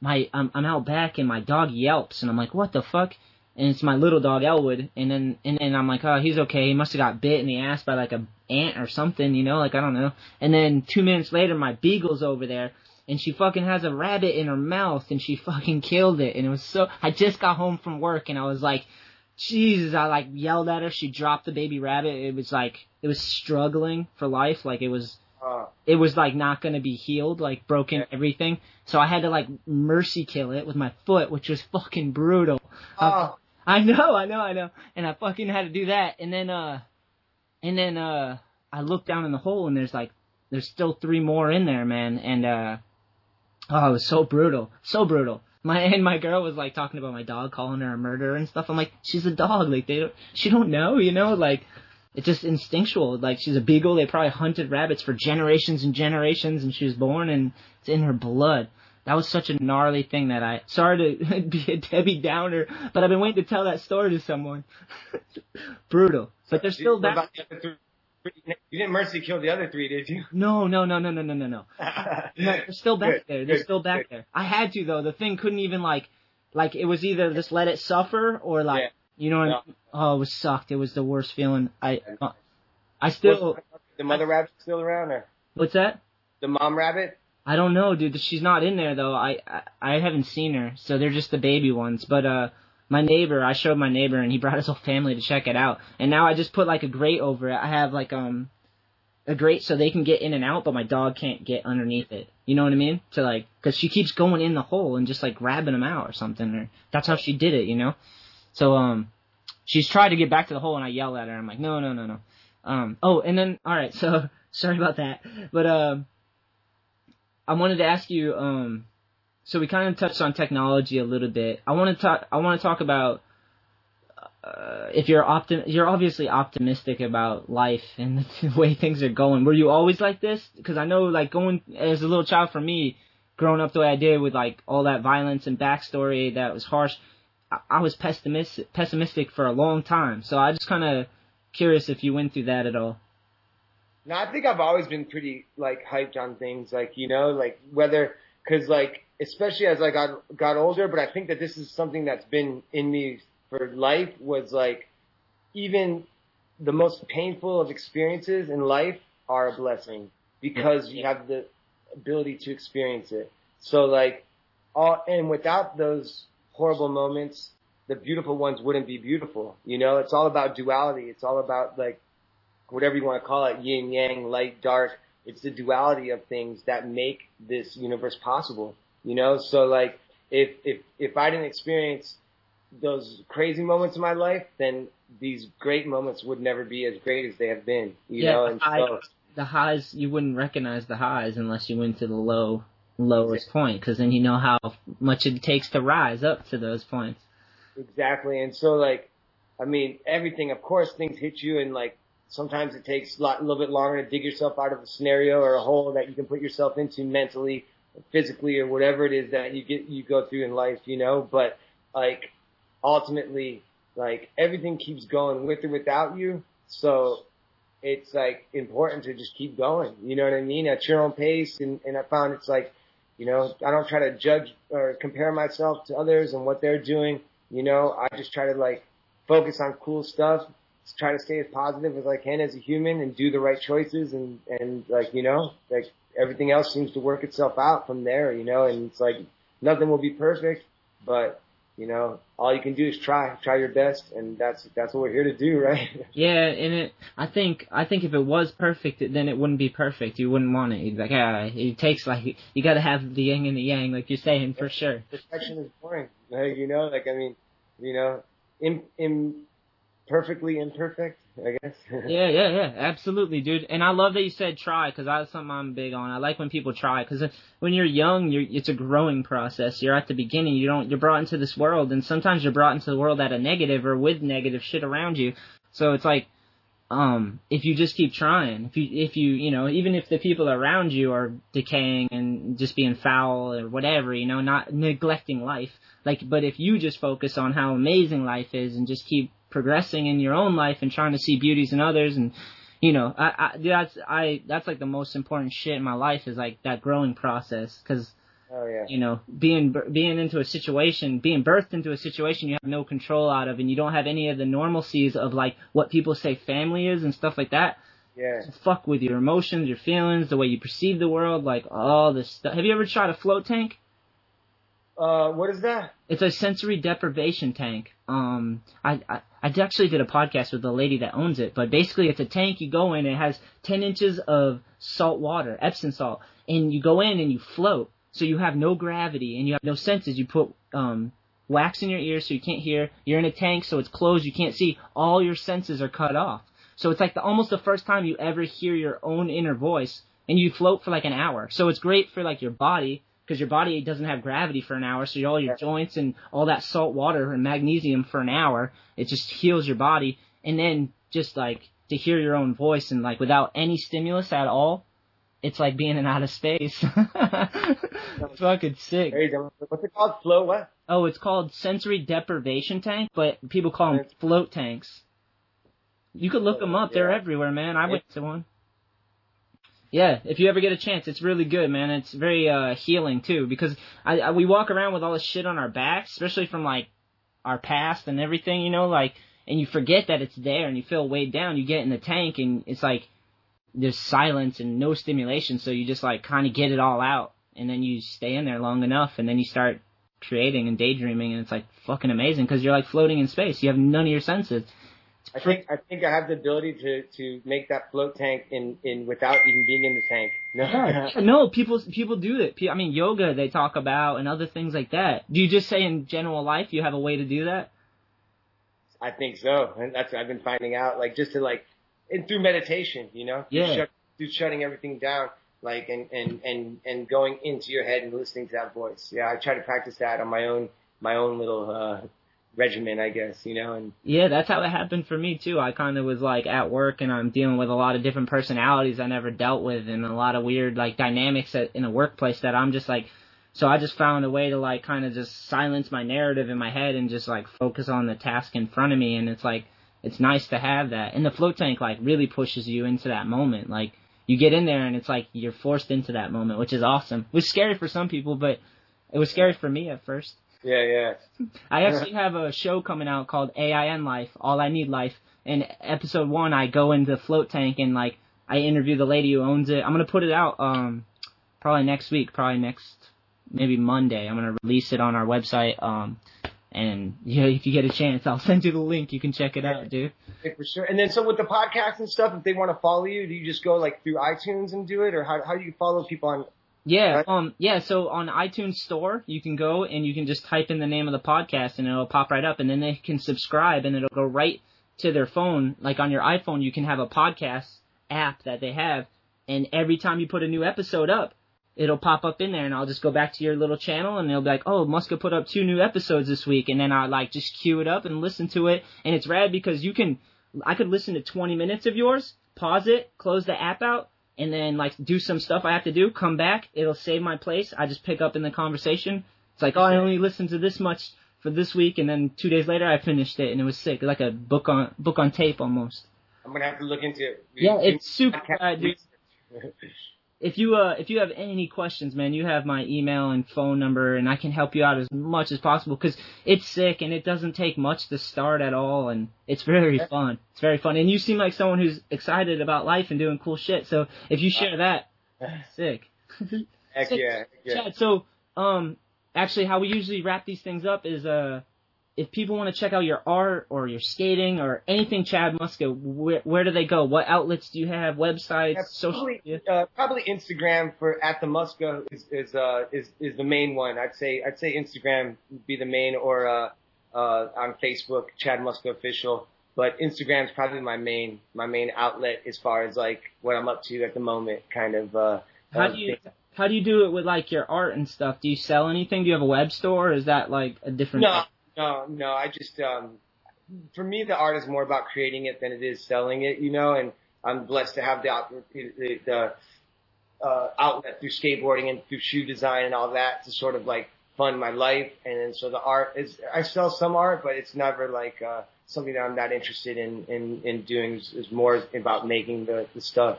my I'm, I'm out back, and my dog yelps, and I'm like, what the fuck? And it's my little dog Elwood, and then and then I'm like, oh, he's okay. He must have got bit in the ass by like a ant or something, you know, like I don't know. And then two minutes later, my beagle's over there, and she fucking has a rabbit in her mouth, and she fucking killed it. And it was so. I just got home from work, and I was like, Jesus! I like yelled at her. She dropped the baby rabbit. It was like it was struggling for life. Like it was uh, it was like not gonna be healed, like broken everything. So I had to like mercy kill it with my foot, which was fucking brutal. Uh, oh, I know, I know, I know. And I fucking had to do that. And then uh and then uh I looked down in the hole and there's like there's still three more in there, man. And uh oh, it was so brutal. So brutal. My and my girl was like talking about my dog calling her a murderer and stuff. I'm like, she's a dog, like they don't she don't know, you know, like it's just instinctual. Like she's a beagle. They probably hunted rabbits for generations and generations, and she was born, and it's in her blood. That was such a gnarly thing that I. Sorry to be a Debbie Downer, but I've been waiting to tell that story to someone. Brutal, but they're still back. About the other three? You didn't mercy kill the other three, did you? No, no, no, no, no, no, no, no. No, they're still back Good, there. They're good, still back good. there. I had to though. The thing couldn't even like, like it was either just let it suffer or like, Yeah. You know what? I mean? Oh, it was sucked. It was the worst feeling. I, uh, I still. The mother rabbit still around, or What's that? the mom rabbit? I don't know, dude. She's not in there though. I, I I haven't seen her, so they're just the baby ones. But uh, my neighbor, I showed my neighbor, and he brought his whole family to check it out. And now I just put like a grate over it. I have like um, a grate so they can get in and out, but my dog can't get underneath it. You know what I mean? To like, cause she keeps going in the hole and just like grabbing them out or something. Or that's how she did it, you know. So um, she's tried to get back to the hole, and I yell at her. I'm like, no, no, no, no. Um, oh, and then all right, so sorry about that, but um. I wanted to ask you, um, so we kind of touched on technology a little bit. I want to talk. I want to talk about uh, if you're optim. You're obviously optimistic about life and the way things are going. Were you always like this? Because I know, like going as a little child for me, growing up the way I did with like all that violence and backstory that was harsh. I, I was pessimistic, pessimistic for a long time. So I just kind of curious if you went through that at all. No, I think I've always been pretty like hyped on things, like you know, like whether because like especially as I got got older, but I think that this is something that's been in me for life was like even the most painful of experiences in life are a blessing because you have the ability to experience it. So like all and without those horrible moments, the beautiful ones wouldn't be beautiful. You know, it's all about duality. It's all about like whatever you want to call it, yin yang, light, dark. It's the duality of things that make this universe possible. You know, so like if if if I didn't experience those crazy moments in my life, then these great moments would never be as great as they have been. You Yeah, know, the and high- so the highs you wouldn't recognize the highs unless you went to the low lowest point because then you know how much it takes to rise up to those points. Exactly. And so like, I mean, everything, of course, things hit you and like, sometimes it takes a lot, a little bit longer to dig yourself out of a scenario or a hole that you can put yourself into mentally, physically, or whatever it is that you get, you go through in life, you know, but like, ultimately, like, everything keeps going with or without you. So it's like important to just keep going. You know what I mean? At your own pace. And, and I found it's like, you know, I don't try to judge or compare myself to others and what they're doing. You know, I just try to like focus on cool stuff, try to stay as positive as I can as a human and do the right choices and, and like, you know, like everything else seems to work itself out from there, you know, and it's like nothing will be perfect, but you know, all you can do is try, try your best. And that's, that's what we're here to do, right? Yeah, and it I think I think if it was perfect, then it wouldn't be perfect. You wouldn't want it. You'd be like, ah, it takes like you got to have the yin and the yang, like you're saying for sure. Perfection is boring. Like, you know, like, I mean, you know, im, im, perfectly imperfect, I guess. Yeah, yeah, yeah, absolutely, dude. And I love that you said try because that's something I'm big on. I like when people try because when you're young, you're, it's a growing process. You're at the beginning. You don't. You're brought into this world, and sometimes you're brought into the world at a negative or with negative shit around you. So it's like, um, if you just keep trying, if you, if you, you know, even if the people around you are decaying and just being foul or whatever, you know, not neglecting life, like, but if you just focus on how amazing life is and just keep progressing in your own life and trying to see beauties in others and you know I, I that's I that's like the most important shit in my life is like that growing process because oh yeah. you know being being into a situation being birthed into a situation you have no control out of and you don't have any of the normalcies of like what people say family is and stuff like that Yeah. fuck with your emotions your feelings the way you perceive the world like all this stuff have you ever tried a float tank Uh, what is that? It's a sensory deprivation tank. Um, I, I I actually did a podcast with the lady that owns it, but basically it's a tank. You go in, it has 10 inches of salt water, Epsom salt, and you go in and you float. So you have no gravity and you have no senses. You put um wax in your ears so you can't hear. You're in a tank, so it's closed. You can't see. All your senses are cut off. So it's like the, almost the first time you ever hear your own inner voice, and you float for like an hour. So it's great for like your body because your body doesn't have gravity for an hour, so all your joints and all that salt water and magnesium for an hour, it just heals your body. And then just like to hear your own voice and like without any stimulus at all, it's like being in outer space. Fucking sick. What's it called? Flow what? Oh, it's called sensory deprivation tank, but people call them float tanks. You could look oh, them up; they're everywhere, man. I went to one. Yeah, if you ever get a chance, it's really good, man. It's very uh healing too because I, I we walk around with all this shit on our backs, especially from like our past and everything, you know, like, and you forget that it's there and you feel weighed down. You get in the tank and it's like there's silence and no stimulation, so you just like kind of get it all out, and then you stay in there long enough, and then you start creating and daydreaming, and it's like fucking amazing because you're like floating in space. You have none of your senses. I think I think I have the ability to to make that float tank in in without even being in the tank. No, no, people people do it. I mean, yoga they talk about and other things like that. Do you just say in general life you have a way to do that? I think so, and that's what I've been finding out. Like just to like, and through meditation, you know, Yeah. shut, through shutting everything down, like and and and and going into your head and listening to that voice. Yeah, I try to practice that on my own my own little uh regimen, I guess, you know, and Yeah, that's how it happened for me too. I kind of was like at work and I'm dealing with a lot of different personalities I never dealt with and a lot of weird like dynamics in a workplace that I'm just like, so I just found a way to like kind of just silence my narrative in my head and just like focus on the task in front of me. And it's like, it's nice to have that. And the float tank like really pushes you into that moment. Like you get in there and it's like you're forced into that moment, which is awesome. It was scary for some people, but it was scary for me at first. Yeah, yeah. I actually have a show coming out called AIN Life, All I Need Life. In episode one, I go into the float tank and like I interview the lady who owns it. I'm gonna put it out um probably next week, probably next maybe Monday. I'm gonna release it on our website. Um and yeah, if you get a chance, I'll send you the link. You can check it out, dude. For sure. And then so with the podcast and stuff, if they want to follow you, do you just go like through iTunes and do it, or how how do you follow people on? Yeah, Right. um, yeah. So on iTunes Store, you can go and you can just type in the name of the podcast, and it'll pop right up, and then they can subscribe, and it'll go right to their phone. Like on your iPhone, you can have a podcast app that they have, and every time you put a new episode up, it'll pop up in there, and I'll just go back to your little channel, and they'll be like, "Oh, Muska put up two new episodes this week," and then I like just queue it up and listen to it, and it's rad because you can, I could listen to 20 minutes of yours, pause it, close the app out, and then like do some stuff I have to do, come back, it'll save my place. I just pick up in the conversation. It's like, oh, I only listened to this much for this week, and then two days later I finished it, and it was sick, like a book on book on tape almost. I'm gonna have to look into it. Yeah, it's super Podcast rad, dude. If you uh if you have any questions, man, you have my email and phone number, and I can help you out as much as possible because it's sick and it doesn't take much to start at all, and it's very fun. It's very fun, and you seem like someone who's excited about life and doing cool shit. So if you share that, sick. Heck yeah, heck yeah. Chad, so um, actually, how we usually wrap these things up is uh, if people want to check out your art or your skating or anything, Chad Muska, where where do they go? What outlets do you have? Websites, Yeah, social probably, uh, probably Instagram for at the Muska is is uh is is the main one. I'd say I'd say Instagram would be the main or uh uh on Facebook Chad Muska official. But Instagram's probably my main my main outlet as far as like what I'm up to at the moment. Kind of uh. How do you thing. how do you do it with like your art and stuff? Do you sell anything? Do you have a web store? Or is that like a different? No, no, no. I just um, for me, the art is more about creating it than it is selling it. You know, and I'm blessed to have the the, the uh, outlet through skateboarding and through shoe design and all that to sort of like fund my life. And then so the art is I sell some art, but it's never like uh, something that I'm that interested in in in doing. Is, is more about making the the stuff.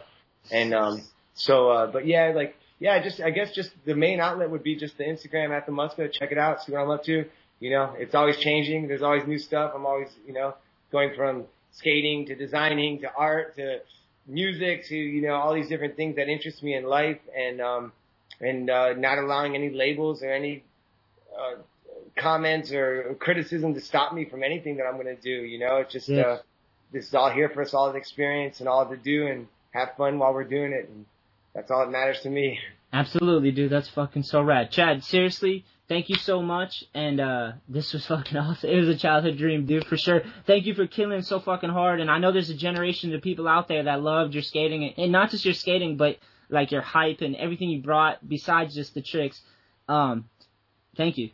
And um, so, uh, but yeah, like yeah, just I guess just the main outlet would be just the Instagram at the Muska. Check it out, see what I'm up to. You know, it's always changing. There's always new stuff. I'm always, you know, going from skating to designing to art to music to, you know, all these different things that interest me in life and, um, and, uh, not allowing any labels or any, uh, comments or criticism to stop me from anything that I'm going to do. You know, it's just, Yes. uh, this is all here for us all to experience and all to do and have fun while we're doing it. And that's all that matters to me. Absolutely, dude. That's fucking so rad. Chad, seriously, thank you so much. And uh this was fucking awesome. It was a childhood dream, dude, for sure. Thank you for killing so fucking hard. And I know there's a generation of people out there that loved your skating and- and not just your skating, but like your hype and everything you brought besides just the tricks. Um thank you.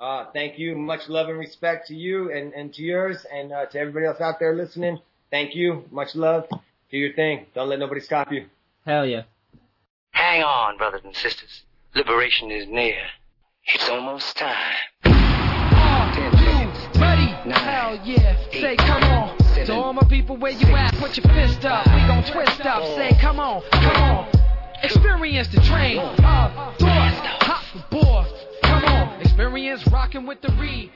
Uh, thank you. Much love and respect to you and, and to yours and uh, to everybody else out there listening. Thank you. Much love. Do your thing. Don't let nobody stop you. Hell yeah. Hang on, brothers and sisters. Liberation is near. It's almost time. Ready? Hell yeah. Say, come on. To all my people, where you at? Put your fist up. We gon' twist up. Say, come on, come on. Experience the train. Uh, thought, hop, boy. Come on. Experience rocking with the reed.